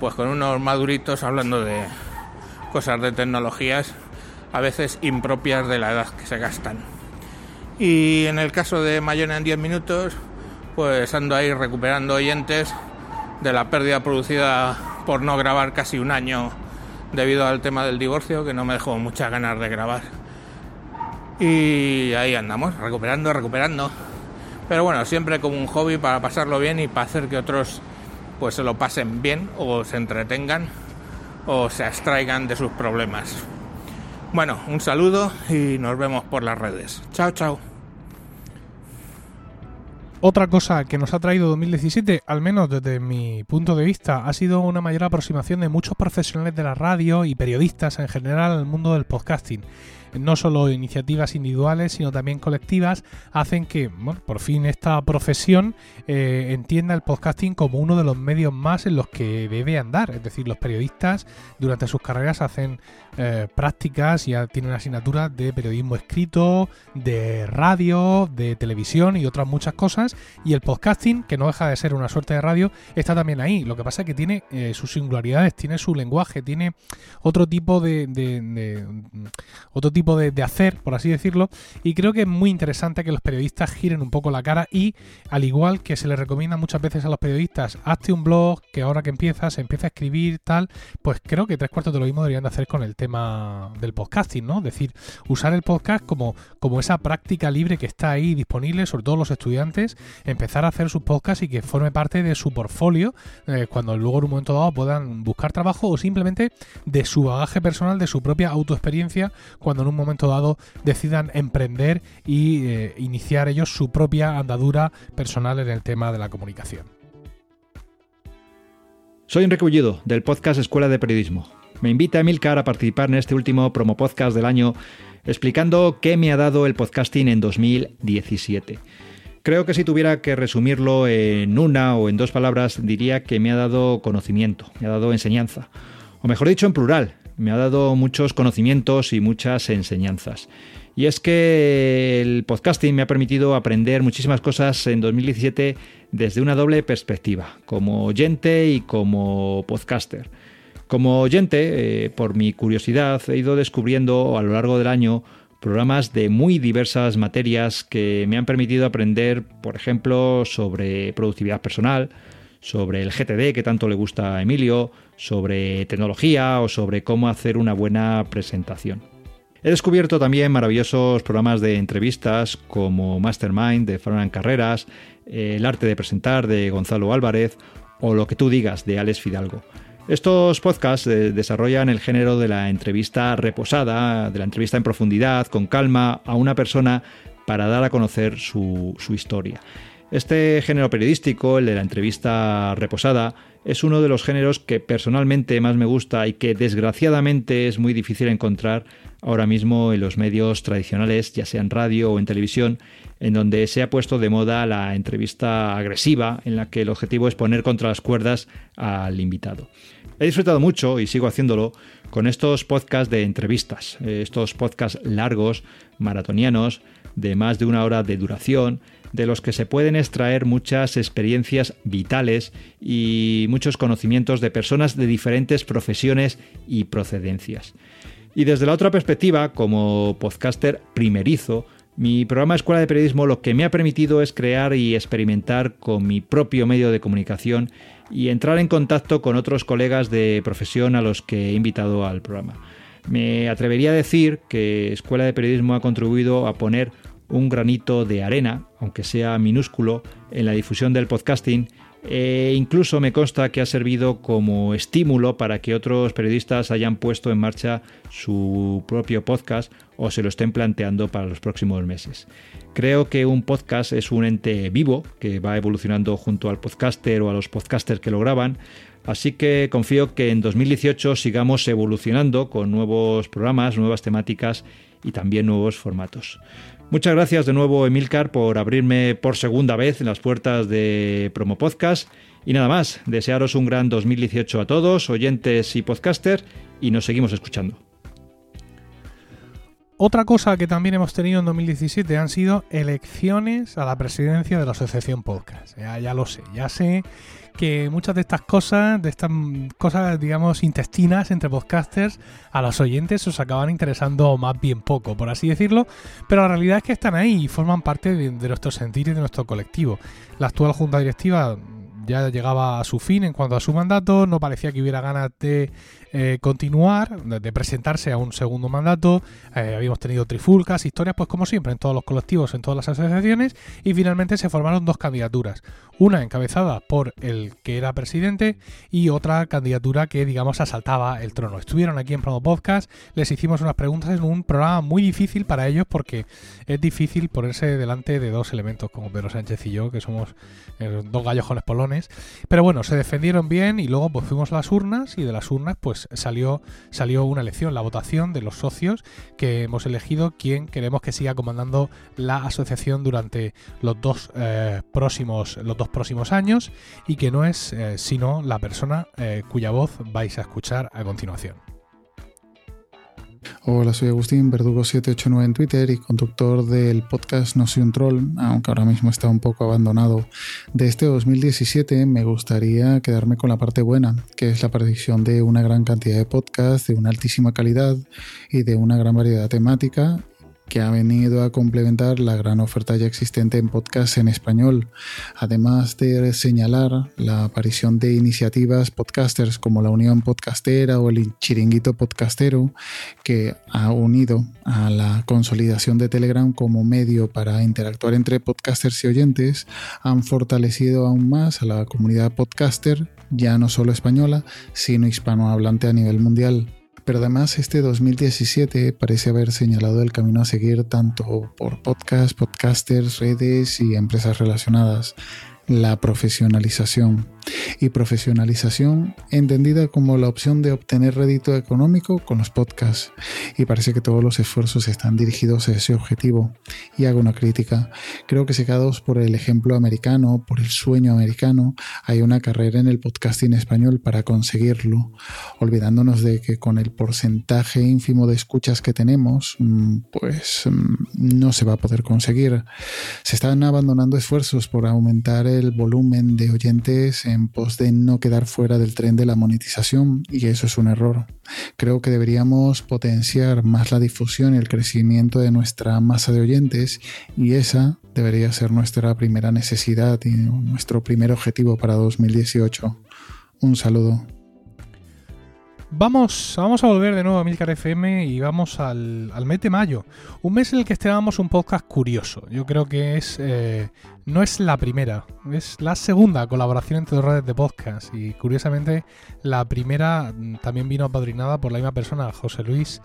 pues con unos maduritos hablando de cosas de tecnologías a veces impropias de la edad que se gastan. Y en el caso de Mayona en 10 minutos, pues ando ahí recuperando oyentes de la pérdida producida por no grabar casi un año debido al tema del divorcio, que no me dejó muchas ganas de grabar. Y ahí andamos, recuperando, recuperando. Pero bueno, siempre como un hobby para pasarlo bien y para hacer que otros pues se lo pasen bien o se entretengan o se abstraigan de sus problemas. Bueno, un saludo y nos vemos por las redes. Chao, chao. Otra cosa que nos ha traído 2017, al menos desde mi punto de vista, ha sido una mayor aproximación de muchos profesionales de la radio y periodistas en general al mundo del podcasting no solo iniciativas individuales, sino también colectivas, hacen que, por fin esta profesión eh, entienda el podcasting como uno de los medios más en los que debe andar. Es decir, los periodistas durante sus carreras hacen eh, prácticas y tienen asignaturas de periodismo escrito, de radio, de televisión y otras muchas cosas. Y el podcasting, que no deja de ser una suerte de radio, está también ahí. Lo que pasa es que tiene eh, sus singularidades, tiene su lenguaje, tiene otro tipo de, de, tipo de, hacer, por así decirlo, y creo que es muy interesante que los periodistas giren un poco la cara y, al igual que se les recomienda muchas veces a los periodistas, hazte un blog, que ahora que empiezas, empieza a escribir, tal, pues creo que tres cuartos de lo mismo deberían de hacer con el tema del podcasting, ¿no? Es decir, usar el podcast como, como esa práctica libre que está ahí disponible, sobre todo los estudiantes, empezar a hacer sus podcasts y que forme parte de su portfolio eh, cuando luego en un momento dado puedan buscar trabajo o simplemente de su bagaje personal, de su propia autoexperiencia, cuando en un momento dado decidan emprender y eh, iniciar ellos su propia andadura personal en el tema de la comunicación. Soy Enrique Ullido, del podcast Escuela de Periodismo. Me invita Emilcar a participar en este último promo podcast del año explicando qué me ha dado el podcasting en 2017. Creo que si tuviera que resumirlo en una o en dos palabras, diría que me ha dado conocimiento, me ha dado enseñanza. O mejor dicho, en plural, me ha dado muchos conocimientos y muchas enseñanzas. Y es que el podcasting me ha permitido aprender muchísimas cosas en 2017 desde una doble perspectiva, como oyente y como podcaster. Como oyente, eh, por mi curiosidad, he ido descubriendo a lo largo del año programas de muy diversas materias que me han permitido aprender, por ejemplo, sobre productividad personal, sobre el GTD que tanto le gusta a Emilio, sobre tecnología o sobre cómo hacer una buena presentación. He descubierto también maravillosos programas de entrevistas como Mastermind de Fernán Carreras, El arte de presentar de Gonzalo Álvarez o Lo que tú digas de Alex Fidalgo. Estos podcasts eh, desarrollan el género de la entrevista reposada, de la entrevista en profundidad, con calma, a una persona para dar a conocer su, su historia. Este género periodístico, el de la entrevista reposada, es uno de los géneros que personalmente más me gusta y que desgraciadamente es muy difícil encontrar ahora mismo en los medios tradicionales, ya sea en radio o en televisión, en donde se ha puesto de moda la entrevista agresiva, en la que el objetivo es poner contra las cuerdas al invitado. He disfrutado mucho y sigo haciéndolo con estos podcasts de entrevistas, eh, estos podcasts largos, maratonianos, de más de una hora de duración, de los que se pueden extraer muchas experiencias vitales y muchos conocimientos de personas de diferentes profesiones y procedencias. Y desde la otra perspectiva, como podcaster primerizo, mi programa Escuela de Periodismo lo que me ha permitido es crear y experimentar con mi propio medio de comunicación y entrar en contacto con otros colegas de profesión a los que he invitado al programa. Me atrevería a decir que Escuela de Periodismo ha contribuido a poner un granito de arena, aunque sea minúsculo, en la difusión del podcasting e incluso me consta que ha servido como estímulo para que otros periodistas hayan puesto en marcha su propio podcast o se lo estén planteando para los próximos meses. Creo que un podcast es un ente vivo que va evolucionando junto al podcaster o a los podcasters que lo graban, así que confío que en 2018 sigamos evolucionando con nuevos programas, nuevas temáticas y también nuevos formatos. Muchas gracias de nuevo, Emilcar, por abrirme por segunda vez en las puertas de Promo Podcast. Y nada más, desearos un gran 2018 a todos, oyentes y podcasters, y nos seguimos escuchando. Otra cosa que también hemos tenido en 2017 han sido elecciones a la presidencia de la Asociación Podcast. Ya, lo sé, ya sé que muchas de estas cosas, de estas cosas, digamos, intestinas entre podcasters, a los oyentes os acaban interesando más bien poco, por así decirlo, pero la realidad es que están ahí y forman parte de, nuestro sentir y de nuestro colectivo. La actual junta directiva ya llegaba a su fin en cuanto a su mandato, no parecía que hubiera ganas de eh, continuar, de, presentarse a un segundo mandato. Eh, habíamos tenido trifulcas, historias, pues como siempre, en todos los colectivos, en todas las asociaciones, y finalmente se formaron dos candidaturas. Una encabezada por el que era presidente y otra candidatura que, digamos, asaltaba el trono. Estuvieron aquí en Promo Podcast, les hicimos unas preguntas en un programa muy difícil para ellos porque es difícil ponerse delante de dos elementos como Pedro Sánchez y yo, que somos eh, dos gallojones polones. Pero bueno, se defendieron bien y luego pues fuimos a las urnas y de las urnas salió, salió una elección, la votación de los socios que hemos elegido quién queremos que siga comandando la asociación durante los dos, eh, próximos, los dos próximos años y que no es eh, sino la persona eh, cuya voz vais a escuchar a continuación. Hola, soy Agustín Verdugo789 en Twitter y conductor del podcast No soy un troll, aunque ahora mismo está un poco abandonado. De este 2017 me gustaría quedarme con la parte buena, que es la aparición de una gran cantidad de podcasts de una altísima calidad y de una gran variedad temática que ha venido a complementar la gran oferta ya existente en podcast en español, además de señalar la aparición de iniciativas podcasters como la Unión Podcastera o el Chiringuito Podcastero, que ha unido a la consolidación de Telegram como medio para interactuar entre podcasters y oyentes, han fortalecido aún más a la comunidad podcaster, ya no solo española, sino hispanohablante a nivel mundial pero además este 2017 parece haber señalado el camino a seguir tanto por podcasts, podcasters, redes y empresas relacionadas la profesionalización. Y profesionalización entendida como la opción de obtener rédito económico con los podcasts. Y parece que todos los esfuerzos están dirigidos a ese objetivo. Y hago una crítica. Creo que secados por el ejemplo americano, por el sueño americano, hay una carrera en el podcasting español para conseguirlo. Olvidándonos de que con el porcentaje ínfimo de escuchas que tenemos, mm, pues mm, no se va a poder conseguir. Se están abandonando esfuerzos por aumentar el volumen de oyentes en pos de no quedar fuera del tren de la monetización y eso es un error. Creo que deberíamos potenciar más la difusión y el crecimiento de nuestra masa de oyentes y esa debería ser nuestra primera necesidad y nuestro primer objetivo para 2018. Un saludo. Vamos, vamos a volver de nuevo a Milcar FM y vamos al, mes de mayo. Un mes en el que estrenamos un podcast curioso. Yo creo que es eh, no es la primera, es la segunda colaboración entre dos redes de podcast. Y curiosamente, la primera mm, también vino apadrinada por la misma persona, José Luis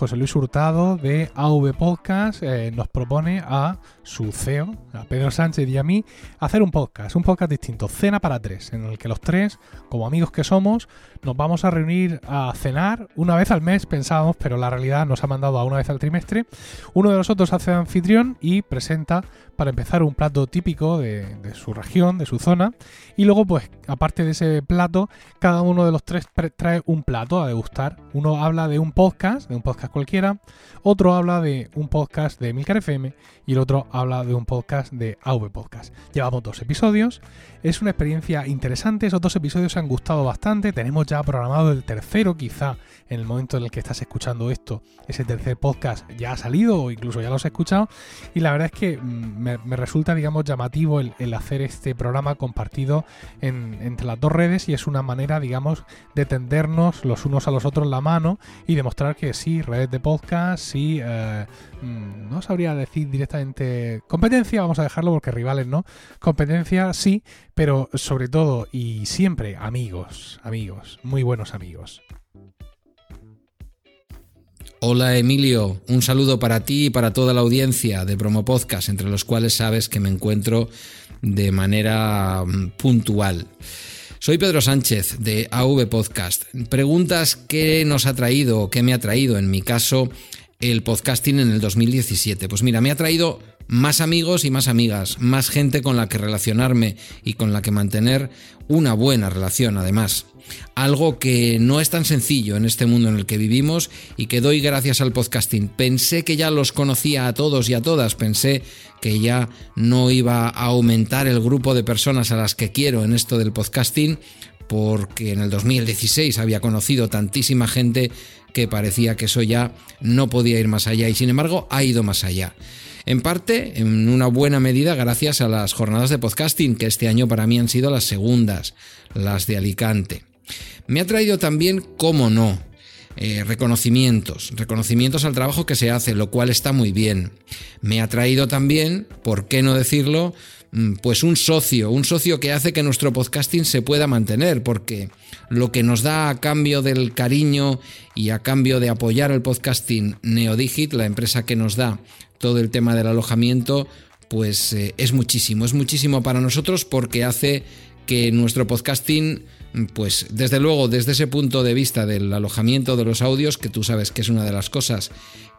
José Luis Hurtado de AV Podcast eh, nos propone a su CEO, a Pedro Sánchez y a mí, hacer un podcast, un podcast distinto, Cena para tres, en el que los tres, como amigos que somos, nos vamos a reunir a cenar una vez al mes, pensábamos, pero la realidad nos ha mandado a una vez al trimestre. Uno de nosotros hace anfitrión y presenta para empezar un plato típico de, su región, de su zona. Y luego, pues, aparte de ese plato, cada uno de los tres trae un plato a degustar. Uno habla de un podcast, de un podcast cualquiera. Otro habla de un podcast de Milcar FM. Y el otro habla de un podcast de AV Podcast. Llevamos dos episodios. Es una experiencia interesante. Esos dos episodios han gustado bastante. Tenemos ya programado el tercero, quizá en el momento en el que estás escuchando esto, ese tercer podcast ya ha salido o incluso ya lo has escuchado. Y la verdad es que mm, me, resulta, digamos, llamativo el, hacer este programa compartido entre las dos redes y es una manera, digamos, de tendernos los unos a los otros la mano y demostrar que sí, redes de podcast, sí, eh, mm, no sabría decir directamente competencia, vamos a dejarlo porque rivales no, competencia sí, pero sobre todo y siempre amigos, amigos, muy buenos amigos. Hola Emilio, un saludo para ti y para toda la audiencia de Promo Podcast, entre los cuales sabes que me encuentro de manera mm, puntual. Soy Pedro Sánchez de AV Podcast. Preguntas qué nos ha traído, qué me ha traído, en mi caso, el podcasting en el 2017. Pues mira, me ha traído más amigos y más amigas, más gente con la que relacionarme y con la que mantener una buena relación además algo que no es tan sencillo en este mundo en el que vivimos y que doy gracias al podcasting. Pensé que ya los conocía a todos y a todas, pensé que ya no iba a aumentar el grupo de personas a las que quiero en esto del podcasting, porque en el 2016 había conocido tantísima gente que parecía que eso ya no podía ir más allá y sin embargo ha ido más allá. En parte, en una buena medida, gracias a las jornadas de podcasting, que este año para mí han sido las segundas, las de Alicante. Me ha traído también, cómo no, eh, reconocimientos, reconocimientos al trabajo que se hace, lo cual está muy bien. Me ha traído también, ¿por qué no decirlo? Mm, pues un socio, un socio que hace que nuestro podcasting se pueda mantener, porque lo que nos da a cambio del cariño y a cambio de apoyar el podcasting Neodigit, la empresa que nos da todo el tema del alojamiento, pues eh, es muchísimo, es muchísimo para nosotros porque hace que nuestro podcasting pues desde luego, desde ese punto de vista del alojamiento de los audios, que tú sabes que es una de las cosas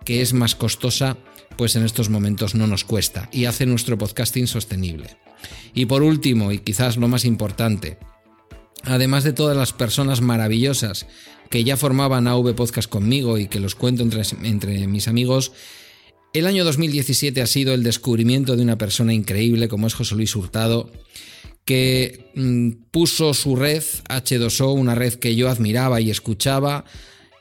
que es más costosa, pues en estos momentos no nos cuesta y hace nuestro podcasting sostenible. Y por último, y quizás lo más importante, además de todas las personas maravillosas que ya formaban AV Podcast conmigo y que los cuento entre, entre mis amigos, el año 2017 ha sido el descubrimiento de una persona increíble como es José Luis Hurtado, que mm, puso su red H2O, una red que yo admiraba y escuchaba,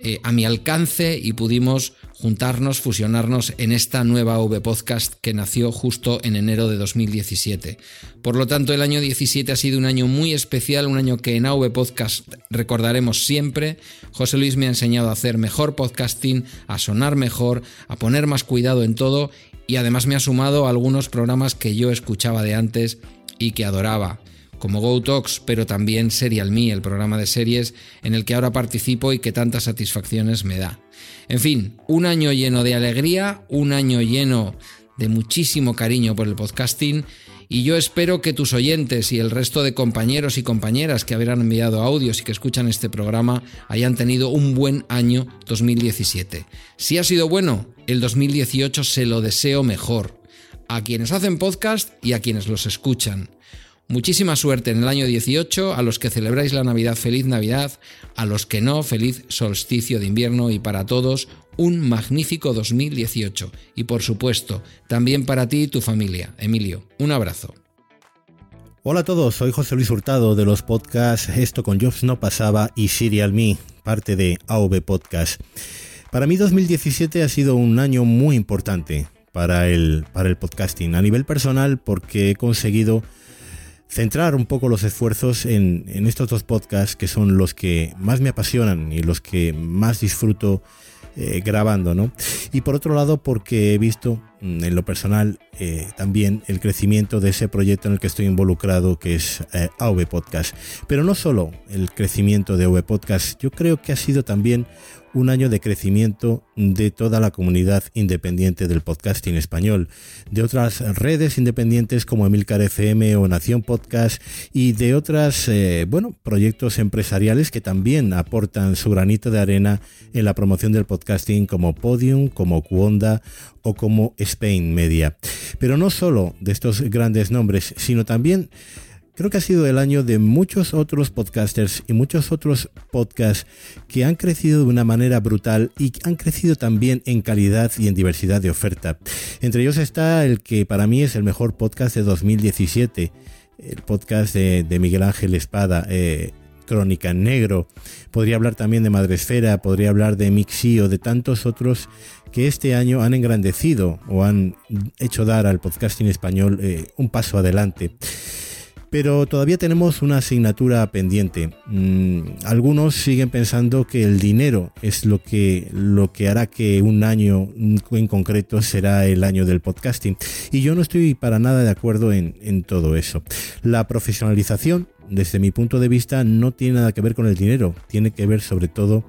eh, a mi alcance y pudimos juntarnos, fusionarnos en esta nueva V Podcast que nació justo en enero de 2017. Por lo tanto, el año 17 ha sido un año muy especial, un año que en AV Podcast recordaremos siempre. José Luis me ha enseñado a hacer mejor podcasting, a sonar mejor, a poner más cuidado en todo y además me ha sumado a algunos programas que yo escuchaba de antes y que adoraba, como Go Talks, pero también Serial Me, el programa de series en el que ahora participo y que tantas satisfacciones me da. En fin, un año lleno de alegría, un año lleno de muchísimo cariño por el podcasting y yo espero que tus oyentes y el resto de compañeros y compañeras que habrán enviado audios y que escuchan este programa hayan tenido un buen año 2017. Si ha sido bueno, el 2018 se lo deseo mejor a quienes hacen podcast y a quienes los escuchan. Muchísima suerte en el año 18, a los que celebráis la Navidad, feliz Navidad, a los que no, feliz solsticio de invierno y para todos un magnífico 2018. Y por supuesto, también para ti y tu familia. Emilio, un abrazo. Hola a todos, soy José Luis Hurtado de los podcasts Esto con Jobs no pasaba y Serial Me, parte de AV Podcast. Para mí 2017 ha sido un año muy importante para el, para el podcasting. A nivel personal porque he conseguido centrar un poco los esfuerzos en, en, estos dos podcasts que son los que más me apasionan y los que más disfruto eh, grabando, ¿no? Y por otro lado, porque he visto mm, en lo personal eh, también el crecimiento de ese proyecto en el que estoy involucrado, que es eh, AV Podcast. Pero no solo el crecimiento de AV Podcast, yo creo que ha sido también un año de crecimiento de toda la comunidad independiente del podcasting español, de otras redes independientes como Emilcar FM o Nación Podcast y de otras, eh, bueno, proyectos empresariales que también aportan su granito de arena en la promoción del podcasting como Podium, como Cuonda o como Spain Media. Pero no solo de estos grandes nombres, sino también Creo que ha sido el año de muchos otros podcasters y muchos otros podcasts que han crecido de una manera brutal y han crecido también en calidad y en diversidad de oferta. Entre ellos está el que para mí es el mejor podcast de 2017, el podcast de, Miguel Ángel Espada. Eh, Crónica Negro, podría hablar también de Madresfera, podría hablar de Mixi o de tantos otros que este año han engrandecido o han hecho dar al podcasting español eh, un paso adelante. Pero todavía tenemos una asignatura pendiente. Mm, algunos siguen pensando que el dinero es lo que, lo que hará que un año en concreto será el año del podcasting. Y yo no estoy para nada de acuerdo en, en todo eso. La profesionalización, desde mi punto de vista, no tiene nada que ver con el dinero. Tiene que ver sobre todo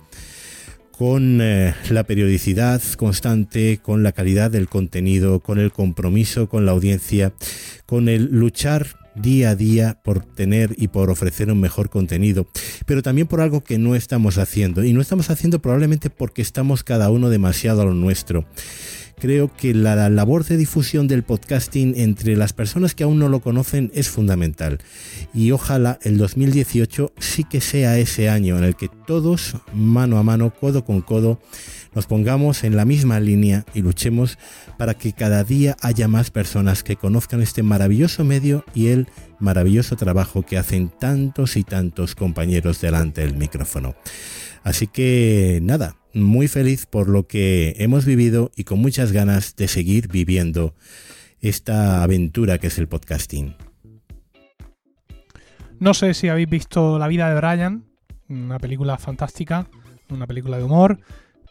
con eh, la periodicidad constante, con la calidad del contenido, con el compromiso con la audiencia, con el luchar día a día por tener y por ofrecer un mejor contenido, pero también por algo que no estamos haciendo. Y no estamos haciendo probablemente porque estamos cada uno demasiado a lo nuestro. Creo que la labor de difusión del podcasting entre las personas que aún no lo conocen es fundamental. Y ojalá el 2018 sí que sea ese año en el que todos, mano a mano, codo con codo, nos pongamos en la misma línea y luchemos para que cada día haya más personas que conozcan este maravilloso medio y el maravilloso trabajo que hacen tantos y tantos compañeros delante del micrófono. Así que nada, muy feliz por lo que hemos vivido y con muchas ganas de seguir viviendo esta aventura que es el podcasting. No sé si habéis visto La vida de Brian, una película fantástica, una película de humor.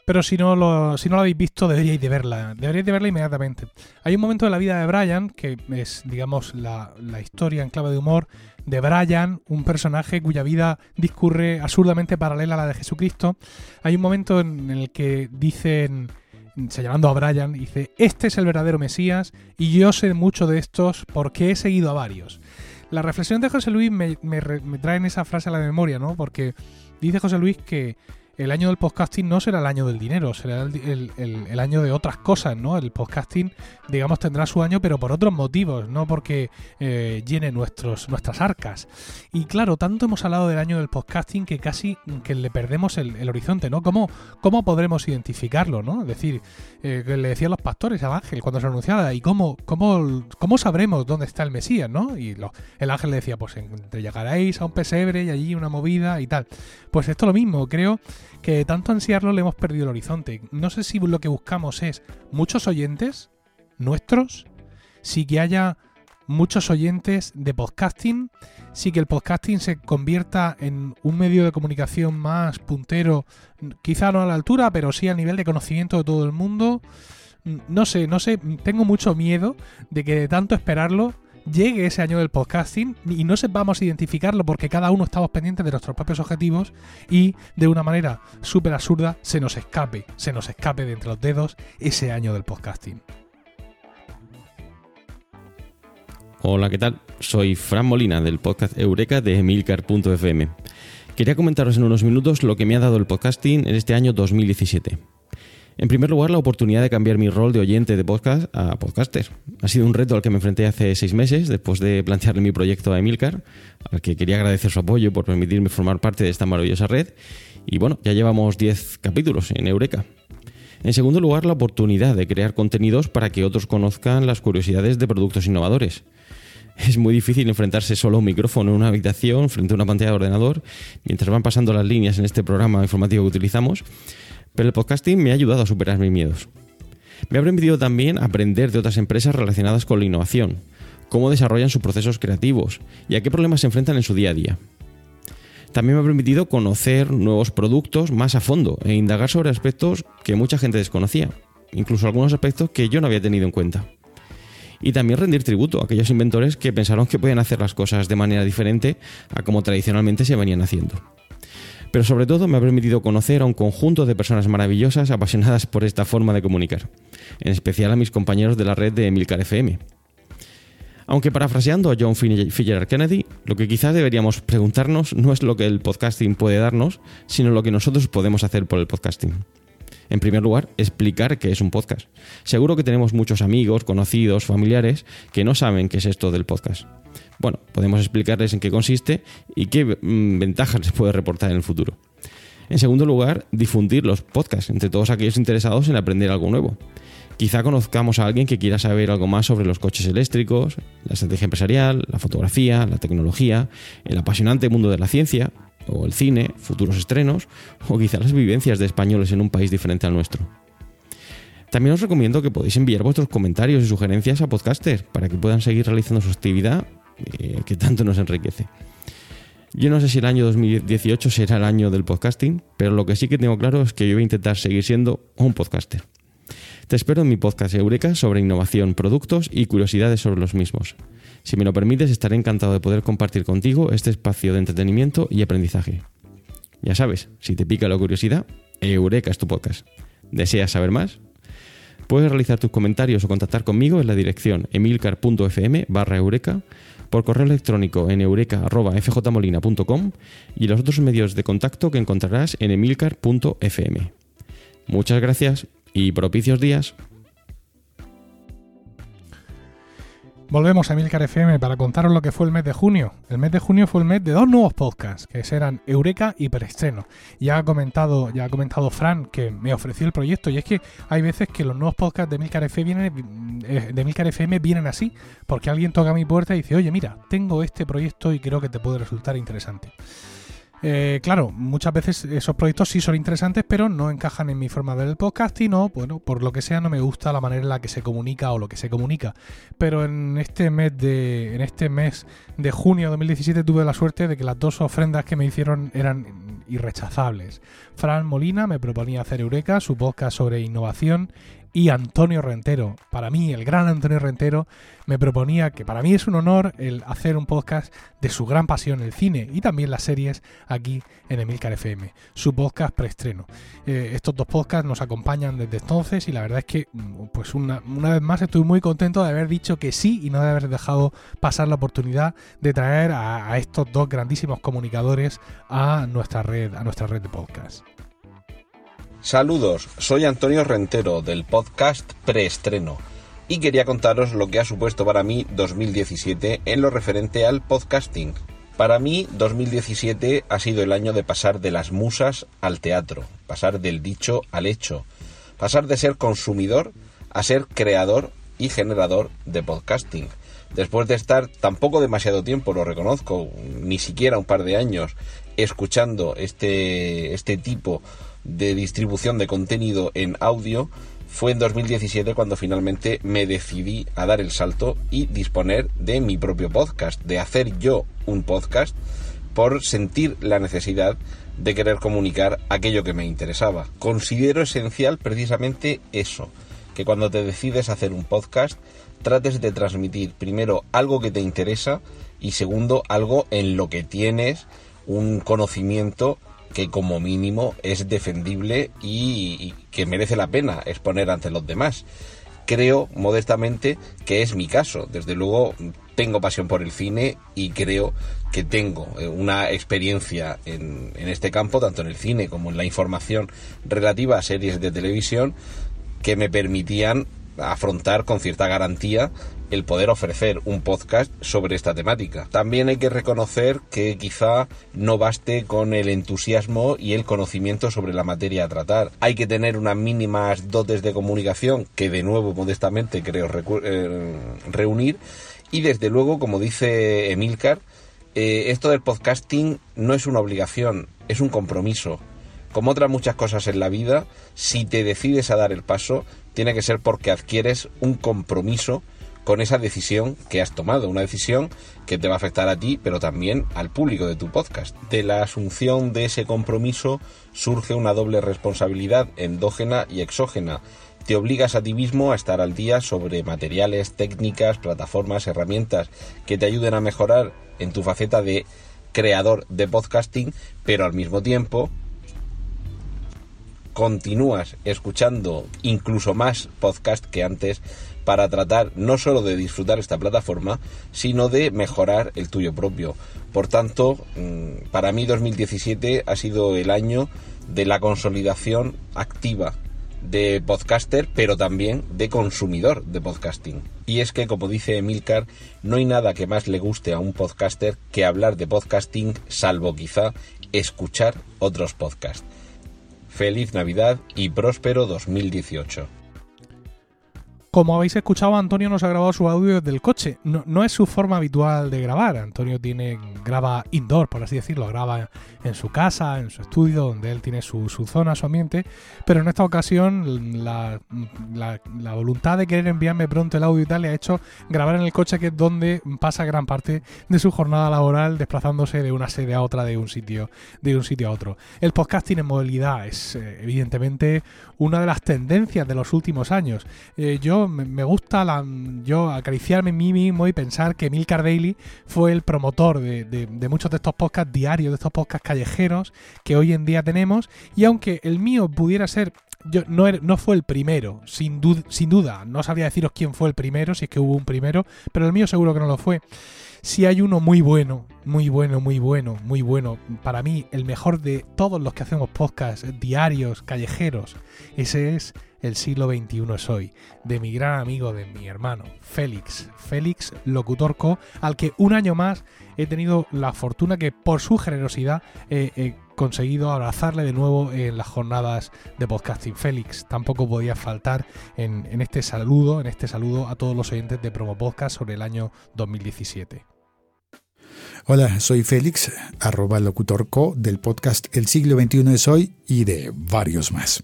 Pero si no, lo, si no lo habéis visto, deberíais de verla. Deberíais de verla inmediatamente. Hay un momento de la vida de Brian, que es, digamos, la, historia en clave de humor de Brian, un personaje cuya vida discurre absurdamente paralela a la de Jesucristo. Hay un momento en el que dicen, señalando a Brian, dice, este es el verdadero Mesías y yo sé mucho de estos porque he seguido a varios. La reflexión de José Luis me, me, me trae en esa frase a la memoria, ¿no? Porque dice José Luis que el año del podcasting no será el año del dinero, será el, año de otras cosas, ¿no? El podcasting, digamos, tendrá su año, pero por otros motivos, no porque eh, llene nuestros, nuestras arcas. Y claro, tanto hemos hablado del año del podcasting que casi que le perdemos el, horizonte, ¿no? ¿Cómo, ¿Cómo podremos identificarlo, ¿no? Es decir, eh, le decían los pastores al ángel cuando se anunciaba, ¿y cómo, cómo, cómo sabremos dónde está el Mesías, ¿no? Y el ángel le decía, pues te llegaréis a un pesebre y allí una movida y tal. Pues esto lo mismo, creo que de tanto ansiarlo le hemos perdido el horizonte. No sé si lo que buscamos es muchos oyentes nuestros, si que haya muchos oyentes de podcasting, si que el podcasting se convierta en un medio de comunicación más puntero, quizá no a la altura, pero sí a nivel de conocimiento de todo el mundo. No sé, no sé, tengo mucho miedo de que de tanto esperarlo llegue ese año del podcasting y no sepamos identificarlo porque cada uno estamos pendientes de nuestros propios objetivos y de una manera súper absurda se nos escape, se nos escape de entre los dedos ese año del podcasting. Hola, ¿qué tal? Soy Fran Molina del podcast Eureka de Emilcar.fm. Quería comentaros en unos minutos lo que me ha dado el podcasting en este año 2017. En primer lugar, la oportunidad de cambiar mi rol de oyente de podcast a podcaster. Ha sido un reto al que me enfrenté hace seis meses, después de plantearle mi proyecto a Emilcar, al que quería agradecer su apoyo por permitirme formar parte de esta maravillosa red. Y bueno, ya llevamos 10 capítulos en Eureka. En segundo lugar, la oportunidad de crear contenidos para que otros conozcan las curiosidades de productos innovadores. Es muy difícil enfrentarse solo a un micrófono en una habitación frente a una pantalla de ordenador mientras van pasando las líneas en este programa informativo que utilizamos, pero el podcasting me ha ayudado a superar mis miedos. Me ha permitido también aprender de otras empresas relacionadas con la innovación, cómo desarrollan sus procesos creativos y a qué problemas se enfrentan en su día a día. También me ha permitido conocer nuevos productos más a fondo e indagar sobre aspectos que mucha gente desconocía, incluso algunos aspectos que yo no había tenido en cuenta. Y también rendir tributo a aquellos inventores que pensaron que podían hacer las cosas de manera diferente a como tradicionalmente se venían haciendo. Pero sobre todo me ha permitido conocer a un conjunto de personas maravillosas apasionadas por esta forma de comunicar, en especial a mis compañeros de la red de Emilcar FM. Aunque parafraseando a John Fitzgerald Kennedy, lo que quizás deberíamos preguntarnos no es lo que el podcasting puede darnos, sino lo que nosotros podemos hacer por el podcasting. En primer lugar, explicar qué es un podcast. Seguro que tenemos muchos amigos, conocidos, familiares que no saben qué es esto del podcast. Bueno, podemos explicarles en qué consiste y qué mm, ventajas les puede reportar en el futuro. En segundo lugar, difundir los podcasts entre todos aquellos interesados en aprender algo nuevo. Quizá conozcamos a alguien que quiera saber algo más sobre los coches eléctricos, la estrategia empresarial, la fotografía, la tecnología, el apasionante mundo de la ciencia, o el cine, futuros estrenos, o quizá las vivencias de españoles en un país diferente al nuestro. También os recomiendo que podéis enviar vuestros comentarios y sugerencias a Podcaster para que puedan seguir realizando su actividad eh, que tanto nos enriquece. Yo no sé si el año 2018 será el año del podcasting, pero lo que sí que tengo claro es que yo voy a intentar seguir siendo un podcaster. Te espero en mi podcast Eureka sobre innovación, productos y curiosidades sobre los mismos. Si me lo permites, estaré encantado de poder compartir contigo este espacio de entretenimiento y aprendizaje. Ya sabes, si te pica la curiosidad, Eureka es tu podcast. ¿Deseas saber más? Puedes realizar tus comentarios o contactar conmigo en la dirección emilcar.fm barra eureka, por correo electrónico en eureka.fjmolina.com y los otros medios de contacto que encontrarás en emilcar.fm. Muchas gracias y propicios días. Volvemos a Milcar FM para contaros lo que fue el mes de junio. El mes de junio fue el mes de dos nuevos podcasts, que eran Eureka y Preestreno. Ya ha comentado, ya ha comentado Fran que me ofreció el proyecto, y es que hay veces que los nuevos podcasts de Milcar FM vienen, eh, de Milcar FM vienen así, porque alguien toca mi puerta y dice, oye, mira, tengo este proyecto y creo que te puede resultar interesante. Eh, claro, muchas veces esos proyectos sí son interesantes, pero no encajan en mi forma de ver el podcasting o, bueno, por lo que sea, no me gusta la manera en la que se comunica o lo que se comunica. Pero en este mes de, en este mes de junio de 2017 tuve la suerte de que las dos ofrendas que me hicieron eran irrechazables. Fran Molina me proponía hacer Eureka, su podcast sobre innovación y Antonio Rentero. Para mí, el gran Antonio Rentero me proponía que para mí es un honor el hacer un podcast de su gran pasión, el cine y también las series aquí en Emilcar FM, su podcast preestreno. Eh, estos dos podcasts nos acompañan desde entonces y la verdad es que, mm, pues una, vez más, estoy muy contento de haber dicho que sí y no de haber dejado pasar la oportunidad de traer a, a estos dos grandísimos comunicadores a nuestra red, a nuestra red de podcast. Saludos, soy Antonio Rentero del podcast Preestreno y quería contaros lo que ha supuesto para mí 2017 en lo referente al podcasting. Para mí 2017 ha sido el año de pasar de las musas al teatro, pasar del dicho al hecho, pasar de ser consumidor a ser creador y generador de podcasting. Después de estar tampoco demasiado tiempo, lo reconozco, ni siquiera un par de años, escuchando este, este tipo de distribución de contenido en audio, fue en 2017 cuando finalmente me decidí a dar el salto y disponer de mi propio podcast, de hacer yo un podcast por sentir la necesidad de querer comunicar aquello que me interesaba. Considero esencial precisamente eso, que cuando te decides hacer un podcast trates de transmitir primero algo que te interesa y segundo algo en lo que tienes un conocimiento que como mínimo es defendible y, que merece la pena exponer ante los demás. Creo modestamente que es mi caso. Desde luego tengo pasión por el cine y creo que tengo eh, una experiencia en, en este campo, tanto en el cine como en la información relativa a series de televisión, que me permitían afrontar con cierta garantía el poder ofrecer un podcast sobre esta temática. También hay que reconocer que quizá no baste con el entusiasmo y el conocimiento sobre la materia a tratar. Hay que tener unas mínimas dotes de comunicación que de nuevo modestamente creo eh, reunir Y desde luego, como dice Emilcar, eh, esto del podcasting no es una obligación, es un compromiso. Como otras muchas cosas en la vida, si te decides a dar el paso, tiene que ser porque adquieres un compromiso con esa decisión que has tomado, una decisión que te va a afectar a ti, pero también al público de tu podcast. De la asunción de ese compromiso surge una doble responsabilidad endógena y exógena. Te obligas a ti mismo a estar al día sobre materiales, técnicas, plataformas, herramientas que te ayuden a mejorar en tu faceta de creador de podcasting, pero al mismo tiempo continúas escuchando incluso más podcast que antes para tratar no solo de disfrutar esta plataforma, sino de mejorar el tuyo propio. Por tanto, mm, para mí 2017 ha sido el año de la consolidación activa de podcaster, pero también de consumidor de podcasting. Y es que, como dice Emilcar, no hay nada que más le guste a un podcaster que hablar de podcasting, salvo quizá escuchar otros podcasts. Feliz Navidad y próspero 2018. Como habéis escuchado, Antonio nos ha grabado su audio desde el coche. No, es su forma habitual de grabar. Antonio tiene graba indoor, por así decirlo. Graba en su casa, en su estudio, donde él tiene su, zona, su ambiente. Pero en esta ocasión, la, voluntad de querer enviarme pronto el audio y tal le ha hecho grabar en el coche, que es donde pasa gran parte de su jornada laboral, desplazándose de una sede a otra, de un sitio, de un sitio a otro. El podcasting en movilidad es, eh, evidentemente, una de las tendencias de los últimos años. Eh, yo me, gusta yo acariciarme a mí mismo y pensar que Milcar Daily fue el promotor de, muchos de estos podcasts diarios, de estos podcasts callejeros que hoy en día tenemos. Y aunque el mío pudiera ser yo, no, no, fue el primero, sin, sin duda. No sabría deciros quién fue el primero, si es que hubo un primero, pero el mío seguro que no lo fue. Si hay uno muy bueno, muy bueno, muy bueno, muy bueno, para mí el mejor de todos los que hacemos podcasts diarios, callejeros, ese es El siglo XXI es hoy, de mi gran amigo, de mi hermano, Félix, Félix Locutorco, al que un año más he tenido la fortuna que por su generosidad he conseguido abrazarle de nuevo en las jornadas de podcasting. Félix, tampoco podía faltar en, en este saludo, en este saludo a todos los oyentes de Promo Podcast sobre el año 2017. Hola, soy Félix, arroba locutorco del podcast El siglo XXI es hoy y de varios más.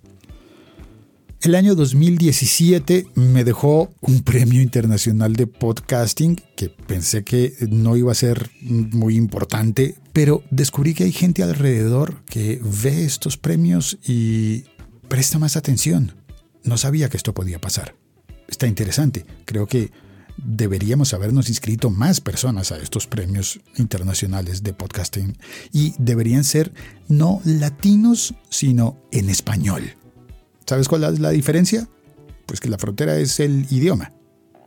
El año 2017 me dejó un premio internacional de podcasting que pensé que no iba a ser muy importante, pero descubrí que hay gente alrededor que ve estos premios y presta más atención. No sabía que esto podía pasar. Está interesante. Creo que deberíamos habernos inscrito más personas a estos premios internacionales de podcasting y deberían ser no latinos, sino en español. ¿Sabes cuál es la diferencia? Pues que la frontera es el idioma,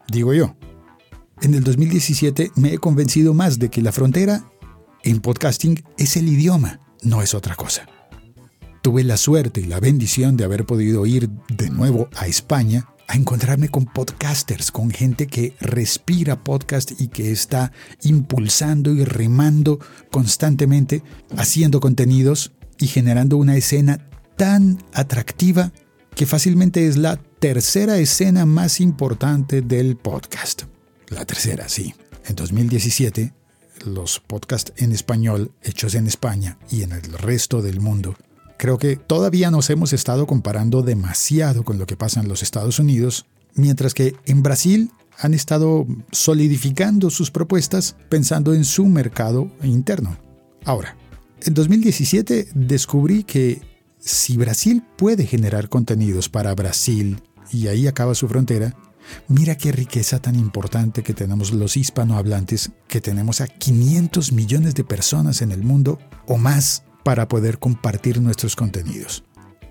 digo yo. En el 2017 me he convencido más de que la frontera en podcasting es el idioma, no es otra cosa. Tuve la suerte y la bendición de haber podido ir de nuevo a España a encontrarme con podcasters, con gente que respira podcast y que está impulsando y remando constantemente, haciendo contenidos y generando una escena tan atractiva que fácilmente es la tercera escena más importante del podcast. La tercera, sí. En 2017, los podcasts en español hechos en España y en el resto del mundo Creo que todavía nos hemos estado comparando demasiado con lo que pasa en los Estados Unidos, mientras que en Brasil han estado solidificando sus propuestas pensando en su mercado interno. Ahora, en 2017 descubrí que si Brasil puede generar contenidos para Brasil y ahí acaba su frontera, mira qué riqueza tan importante que tenemos los hispanohablantes, que tenemos a 500 millones de personas en el mundo o más para poder compartir nuestros contenidos.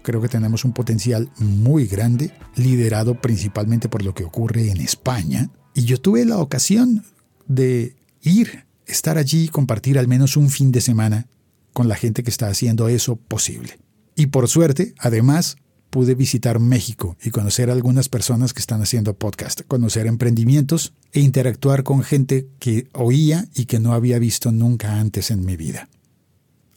Creo que tenemos un potencial muy grande, liderado principalmente por lo que ocurre en España. Y yo tuve la ocasión de ir, estar allí y compartir al menos un fin de semana con la gente que está haciendo eso posible. Y por suerte, además, pude visitar México y conocer a algunas personas que están haciendo podcast, conocer emprendimientos e interactuar con gente que oía y que no había visto nunca antes en mi vida.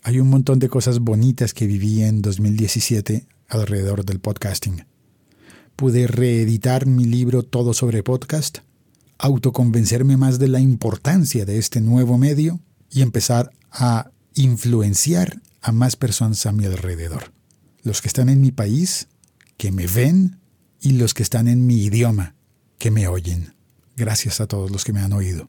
Hay un montón de cosas bonitas que viví en 2017 alrededor del podcasting. Pude reeditar mi libro Todo sobre podcast, autoconvencerme más de la importancia de este nuevo medio y empezar a influenciar a más personas a mi alrededor. Los que están en mi país, que me ven, y los que están en mi idioma, que me oyen. Gracias a todos los que me han oído,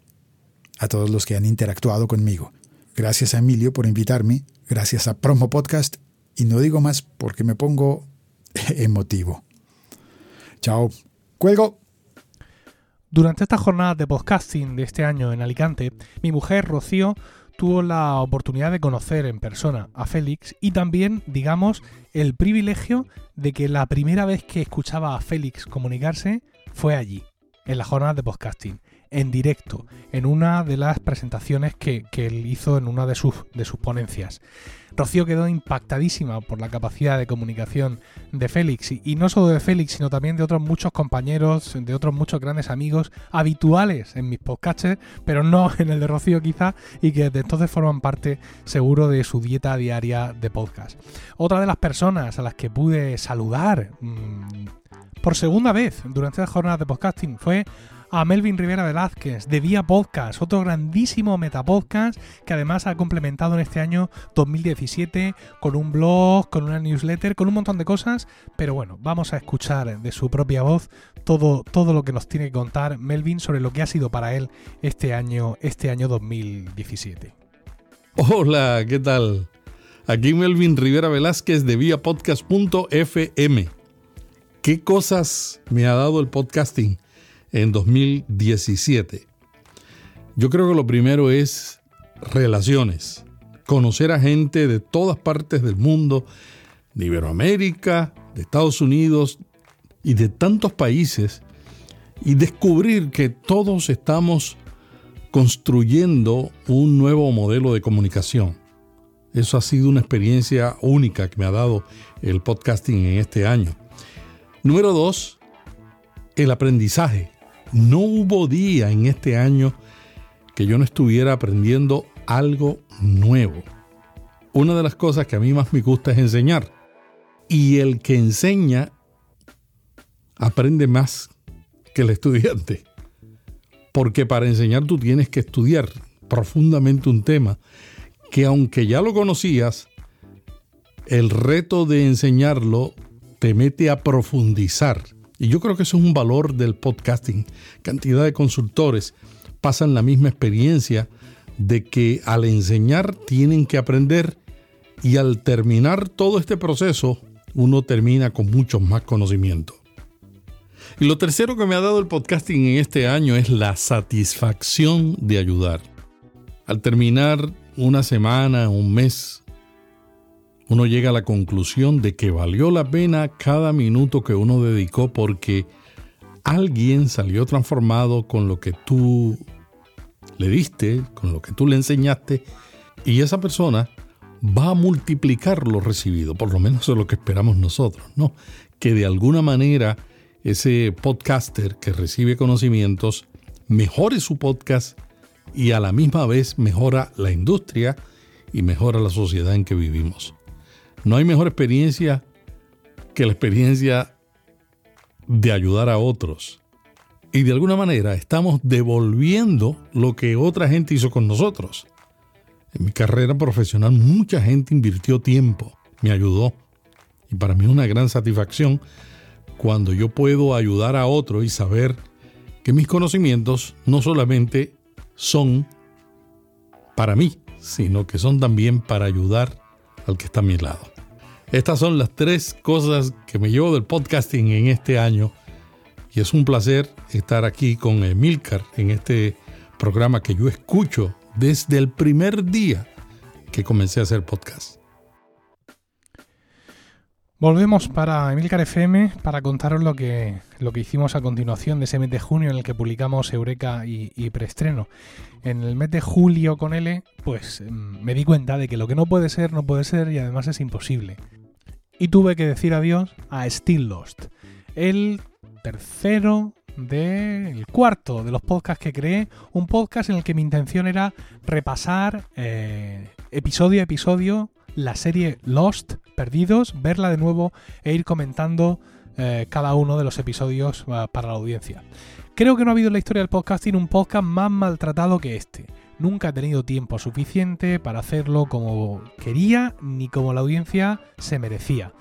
a todos los que han interactuado conmigo. Gracias a Emilio por invitarme, gracias a Promo Podcast, y no digo más porque me pongo emotivo. Chao. Cuelgo. Durante esta jornada de podcasting de este año en Alicante, mi mujer Rocío tuvo la oportunidad de conocer en persona a Félix y también, digamos, el privilegio de que la primera vez que escuchaba a Félix comunicarse fue allí, en la jornada de podcasting, en directo, en una de las presentaciones que, él hizo en una de sus, de sus ponencias. Rocío quedó impactadísima por la capacidad de comunicación de Félix, y, no solo de Félix, sino también de otros muchos compañeros, de otros muchos grandes amigos habituales en mis podcasts, pero no en el de Rocío quizá, y que desde entonces forman parte seguro de su dieta diaria de podcast. Otra de las personas a las que pude saludar mmm, por segunda vez durante la jornada de podcasting fue a Melvin Rivera Velázquez de Vía Podcast, otro grandísimo metapodcast que además ha complementado en este año 2017 con un blog, con una newsletter, con un montón de cosas, pero bueno, vamos a escuchar de su propia voz todo, todo lo que nos tiene que contar Melvin sobre lo que ha sido para él este año, este año 2017. Hola, ¿qué tal? Aquí Melvin Rivera Velázquez de Vía Podcast.fm. ¿Qué cosas me ha dado el podcasting? En 2017? Yo creo que lo primero es relaciones, conocer a gente de todas partes del mundo, de Iberoamérica, de Estados Unidos y de tantos países, y descubrir que todos estamos construyendo un nuevo modelo de comunicación. Eso ha sido una experiencia única que me ha dado el podcasting en este año. Número dos, el aprendizaje. No hubo día en este año que yo no estuviera aprendiendo algo nuevo. Una de las cosas que a mí más me gusta es enseñar. Y el que enseña aprende más que el estudiante. Porque para enseñar tú tienes que estudiar profundamente un tema que aunque ya lo conocías, el reto de enseñarlo te mete a profundizar y yo creo que eso es un valor del podcasting. Cantidad de consultores pasan la misma experiencia de que al enseñar tienen que aprender y al terminar todo este proceso uno termina con mucho más conocimiento. Y lo tercero que me ha dado el podcasting en este año es la satisfacción de ayudar. Al terminar una semana, un mes uno llega a la conclusión de que valió la pena cada minuto que uno dedicó porque alguien salió transformado con lo que tú le diste, con lo que tú le enseñaste, y esa persona va a multiplicar lo recibido, por lo menos es lo que esperamos nosotros, ¿no? Que de alguna manera ese podcaster que recibe conocimientos mejore su podcast y a la misma vez mejora la industria y mejora la sociedad en que vivimos. No hay mejor experiencia que la experiencia de ayudar a otros. Y de alguna manera estamos devolviendo lo que otra gente hizo con nosotros. En mi carrera profesional mucha gente invirtió tiempo, me ayudó. Y para mí es una gran satisfacción cuando yo puedo ayudar a otro y saber que mis conocimientos no solamente son para mí, sino que son también para ayudar al que está a mi lado. Estas son las tres cosas que me llevo del podcasting en este año y es un placer estar aquí con Emilcar en este programa que yo escucho desde el primer día que comencé a hacer podcast. Volvemos para Emilcar FM para contaros lo que, lo que hicimos a continuación de ese mes de junio en el que publicamos Eureka y, y Preestreno. En el mes de julio con L, pues mm, me di cuenta de que lo que no puede ser, no puede ser y además es imposible y tuve que decir adiós a Still Lost, el tercero del cuarto de los podcasts que creé, un podcast en el que mi intención era repasar eh, episodio a episodio la serie Lost, Perdidos, verla de nuevo e ir comentando eh, cada uno de los episodios uh, para la audiencia. Creo que no ha habido en la historia del podcasting un podcast más maltratado que este. Nunca he tenido tiempo suficiente para hacerlo como quería ni como la audiencia se merecía.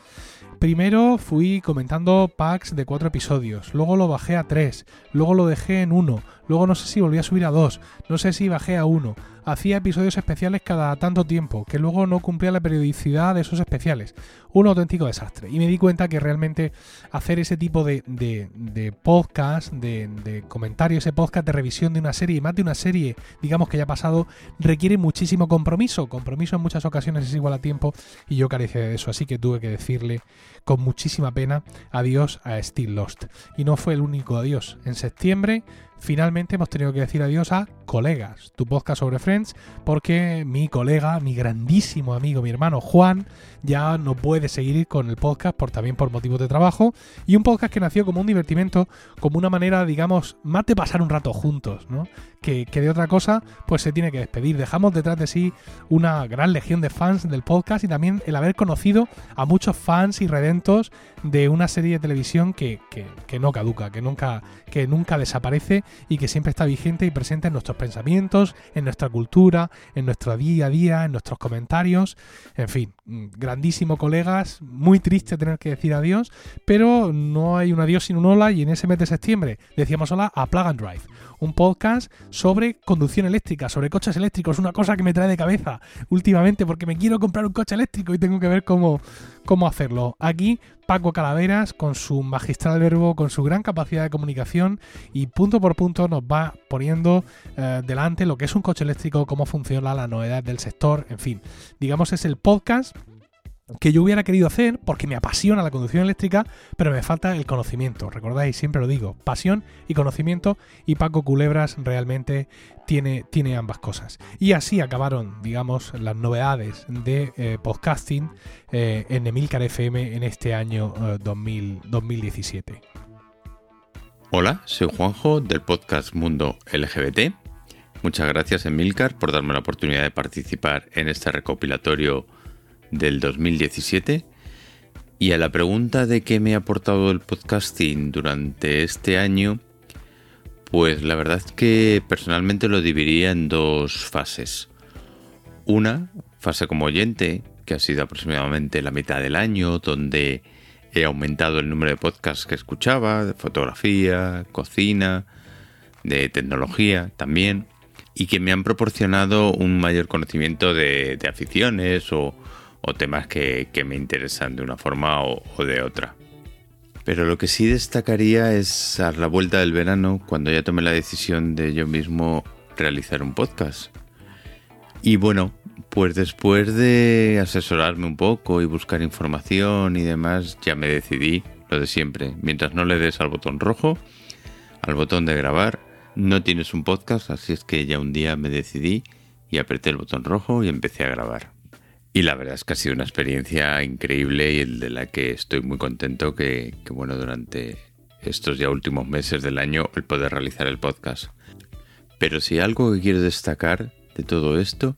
Primero fui comentando packs de cuatro episodios, luego lo bajé a tres, luego lo dejé en uno, luego no sé si volví a subir a dos, no sé si bajé a uno. Hacía episodios especiales cada tanto tiempo, que luego no cumplía la periodicidad de esos especiales. Un auténtico desastre. Y me di cuenta que realmente hacer ese tipo de, de, podcast, de, de comentario, ese podcast de revisión de una serie, más de una serie, digamos que ya ha pasado, requiere muchísimo compromiso. Compromiso en muchas ocasiones es igual a tiempo y yo carecía de eso, así que tuve que decirle con muchísima pena adiós a Still Lost. Y no fue el único adiós. En septiembre finalmente hemos tenido que decir adiós a Colegas, tu podcast sobre Friends, porque mi colega, mi grandísimo amigo, mi hermano Juan, ya no puede seguir con el podcast por también por motivos de trabajo y un podcast que nació como un divertimento, como una manera, digamos, más de pasar un rato juntos, ¿no? Que, de otra cosa, pues se tiene que despedir. Dejamos detrás de sí una gran legión de fans del podcast y también el haber conocido a muchos fans y redentos de una serie de televisión que, que, que no caduca, que nunca, que nunca desaparece y que siempre está vigente y presente en nuestros pensamientos, en nuestra cultura, en nuestro día a día, en nuestros comentarios. En fin, grandísimo colegas, muy triste tener que decir adiós, pero no hay un adiós sin un hola y en ese mes de septiembre decíamos hola a Plug and Drive, un podcast sobre conducción eléctrica, sobre coches eléctricos, una cosa que me trae de cabeza últimamente porque me quiero comprar un coche eléctrico y tengo que ver cómo, cómo hacerlo. Aquí Paco Calaveras, con su magistral verbo, con su gran capacidad de comunicación y punto por punto nos va poniendo eh, delante lo que es un coche eléctrico, cómo funciona la novedad del sector, en fin. Digamos es el podcast que yo hubiera querido hacer porque me apasiona la conducción eléctrica, pero me falta el conocimiento. Recordáis, siempre lo digo, pasión y conocimiento y Paco Culebras realmente tiene, tiene ambas cosas. Y así acabaron, digamos, las novedades de eh, podcasting eh, en Emilcar FM en este año eh, 2000, 2017. Hola, soy Juanjo del podcast Mundo LGBT. Muchas gracias Emilcar por darme la oportunidad de participar en este recopilatorio del 2017. Y a la pregunta de qué me ha aportado el podcasting durante este año, pues la verdad es que personalmente lo dividiría en dos fases. Una fase como oyente, que ha sido aproximadamente la mitad del año, donde he aumentado el número de podcasts que escuchaba, de fotografía, cocina, de tecnología también, y que me han proporcionado un mayor conocimiento de, aficiones o, o temas que, me interesan de una forma o, de otra. Pero lo que sí destacaría es a la vuelta del verano, cuando ya tomé la decisión de yo mismo realizar un podcast. Y bueno, pues después de asesorarme un poco y buscar información y demás, ya me decidí, lo de siempre, mientras no le des al botón rojo, al botón de grabar, no tienes un podcast, así es que ya un día me decidí y apreté el botón rojo y empecé a grabar. Y la verdad es que ha sido una experiencia increíble y de la que estoy muy contento que, bueno, durante estos ya últimos meses del año el poder realizar el podcast. Pero si algo que quiero destacar de todo esto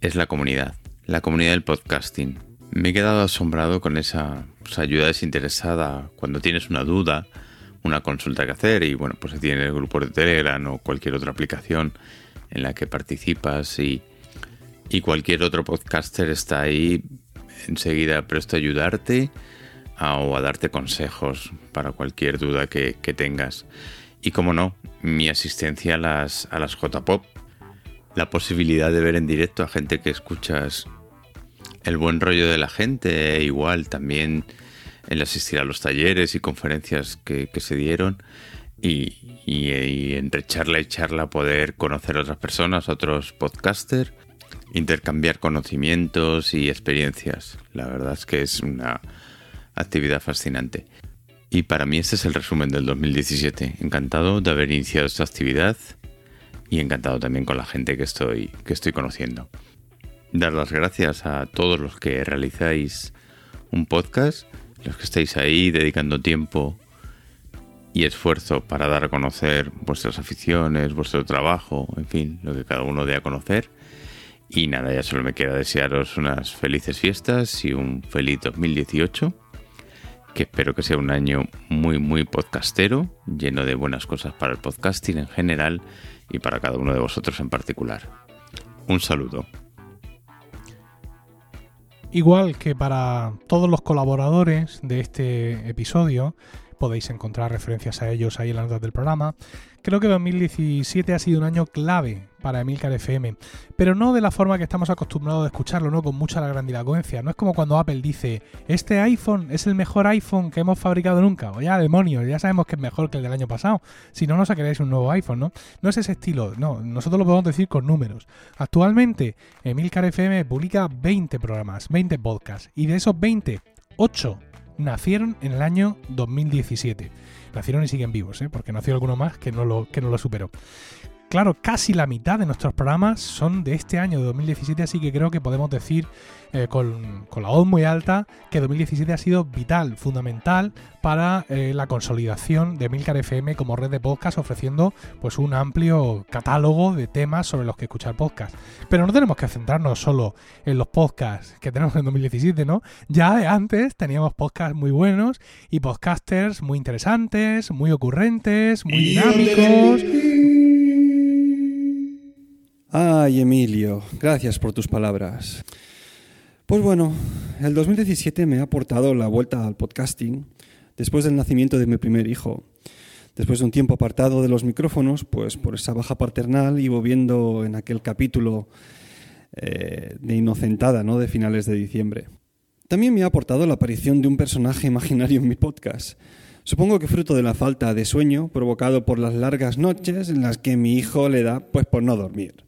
es la comunidad, la comunidad del podcasting. Me he quedado asombrado con esa pues, ayuda desinteresada cuando tienes una duda, una consulta que hacer y bueno, pues tienes el grupo de Telegram o cualquier otra aplicación en la que participas y y cualquier otro podcaster está ahí enseguida presto a ayudarte o a darte consejos para cualquier duda que, tengas. Y como no, mi asistencia a las, a las J-Pop, la posibilidad de ver en directo a gente que escuchas el buen rollo de la gente, igual también el asistir a los talleres y conferencias que, se dieron. Y, entre charla y charla poder conocer a otras personas, otros podcasters intercambiar conocimientos y experiencias. La verdad es que es una actividad fascinante. Y para mí este es el resumen del 2017. Encantado de haber iniciado esta actividad y encantado también con la gente que estoy, que estoy conociendo. Dar las gracias a todos los que realizáis un podcast, los que estáis ahí dedicando tiempo y esfuerzo para dar a conocer vuestras aficiones, vuestro trabajo, en fin, lo que cada uno dé a conocer. Y nada, ya solo me queda desearos unas felices fiestas y un feliz 2018. que espero que sea un año muy, muy podcastero, lleno de buenas cosas para el podcasting en general y para cada uno de vosotros en particular. Un saludo. Igual que para todos los colaboradores de este episodio, podéis encontrar referencias a ellos ahí en las notas del programa. Creo que 2017 ha sido un año clave para Emilcar FM, pero no de la forma que estamos acostumbrados a escucharlo, ¿no? Con mucha grandilocuencia. No es como cuando Apple dice, este iPhone es el mejor iPhone que hemos fabricado nunca. O ya, demonios, ya sabemos que es mejor que el del año pasado. Si no, no sacaréis un nuevo iPhone, ¿no? No es ese estilo, no. Nosotros lo podemos decir con números. Actualmente, Emilcar FM publica 20 programas, 20 podcasts, y de esos 20, 8 nacieron en el año 2017. Nacieron y siguen vivos, ¿eh? porque nació alguno más que no lo, que no lo superó. Claro, casi la mitad de nuestros programas son de este año, de 2017, así que creo que podemos decir eh, con, la voz muy alta que 2017 ha sido vital, fundamental para eh, la consolidación de Milcar FM como red de podcast, ofreciendo pues un amplio catálogo de temas sobre los que escuchar podcast. Pero no tenemos que centrarnos solo en los podcasts que tenemos en 2017, ¿no? Ya de antes teníamos podcasts muy buenos y podcasters muy interesantes, muy ocurrentes, muy dinámicos. Ay, Emilio, gracias por tus palabras. Pues bueno, el 2017 me ha aportado la vuelta al podcasting después del nacimiento de mi primer hijo. Después de un tiempo apartado de los micrófonos, pues por esa baja paternal y viendo en aquel capítulo eh, de Inocentada, ¿no? De finales de diciembre. También me ha aportado la aparición de un personaje imaginario en mi podcast. Supongo que fruto de la falta de sueño provocado por las largas noches en las que mi hijo le da pues por no dormir.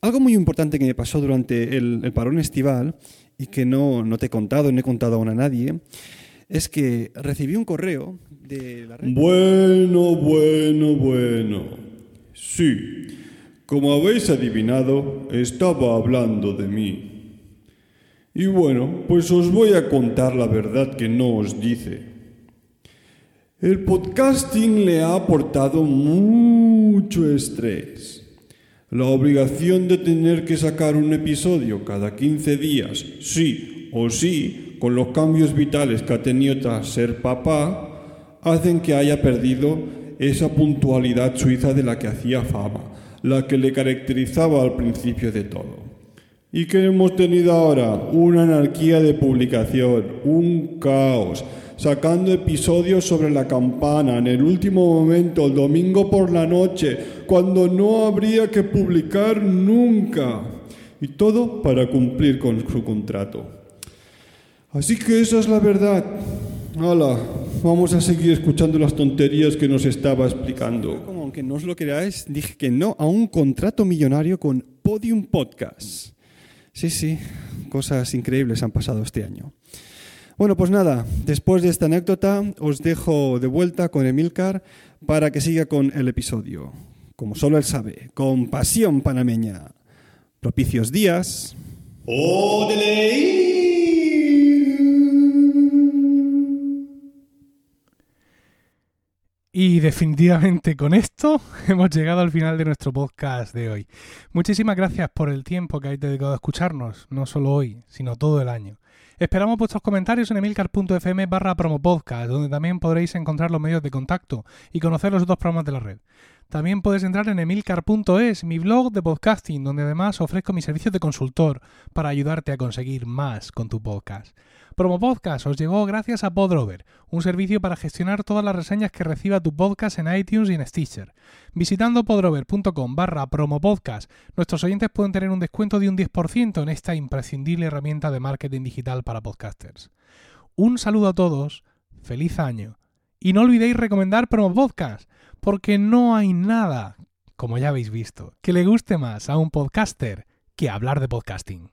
Algo muy importante que me pasó durante el, parón estival y que no, no, te he contado, no he contado aún a nadie, es que recibí un correo de la red. Bueno, bueno, bueno. Sí, como habéis adivinado, estaba hablando de mí. Y bueno, pues os voy a contar la verdad que no os dice. El podcasting le ha aportado mucho estrés. La obligación de tener que sacar un episodio cada 15 días, sí o sí, con los cambios vitales que ha tenido tras ser papá, hacen que haya perdido esa puntualidad suiza de la que hacía fama, la que le caracterizaba al principio de todo. ¿Y qué hemos tenido ahora? Una anarquía de publicación, un caos, sacando episodios sobre la campana en el último momento, el domingo por la noche, cuando no habría que publicar nunca. Y todo para cumplir con su contrato. Así que esa es la verdad. Hala, vamos a seguir escuchando las tonterías que nos estaba explicando. Como aunque no os lo creáis, dije que no a un contrato millonario con Podium Podcast. Sí, sí, cosas increíbles han pasado este año. Bueno, pues nada, después de esta anécdota os dejo de vuelta con Emilcar para que siga con el episodio. Como solo él sabe, con pasión panameña. Propicios días. ¡Oh, Y definitivamente con esto hemos llegado al final de nuestro podcast de hoy. Muchísimas gracias por el tiempo que habéis dedicado a escucharnos, no solo hoy, sino todo el año. Esperamos vuestros comentarios en emilcar.fm barra promopodcast, donde también podréis encontrar los medios de contacto y conocer los otros programas de la red. También puedes entrar en emilcar.es, mi blog de podcasting, donde además ofrezco mis servicios de consultor para ayudarte a conseguir más con tu podcast. Promo Podcast os llegó gracias a Podrover, un servicio para gestionar todas las reseñas que reciba tu podcast en iTunes y en Stitcher. Visitando podrover.com barra promopodcast, nuestros oyentes pueden tener un descuento de un 10% en esta imprescindible herramienta de marketing digital para podcasters. Un saludo a todos, feliz año. Y no olvidéis recomendar Promo Podcast, porque no hay nada, como ya habéis visto, que le guste más a un podcaster que hablar de podcasting.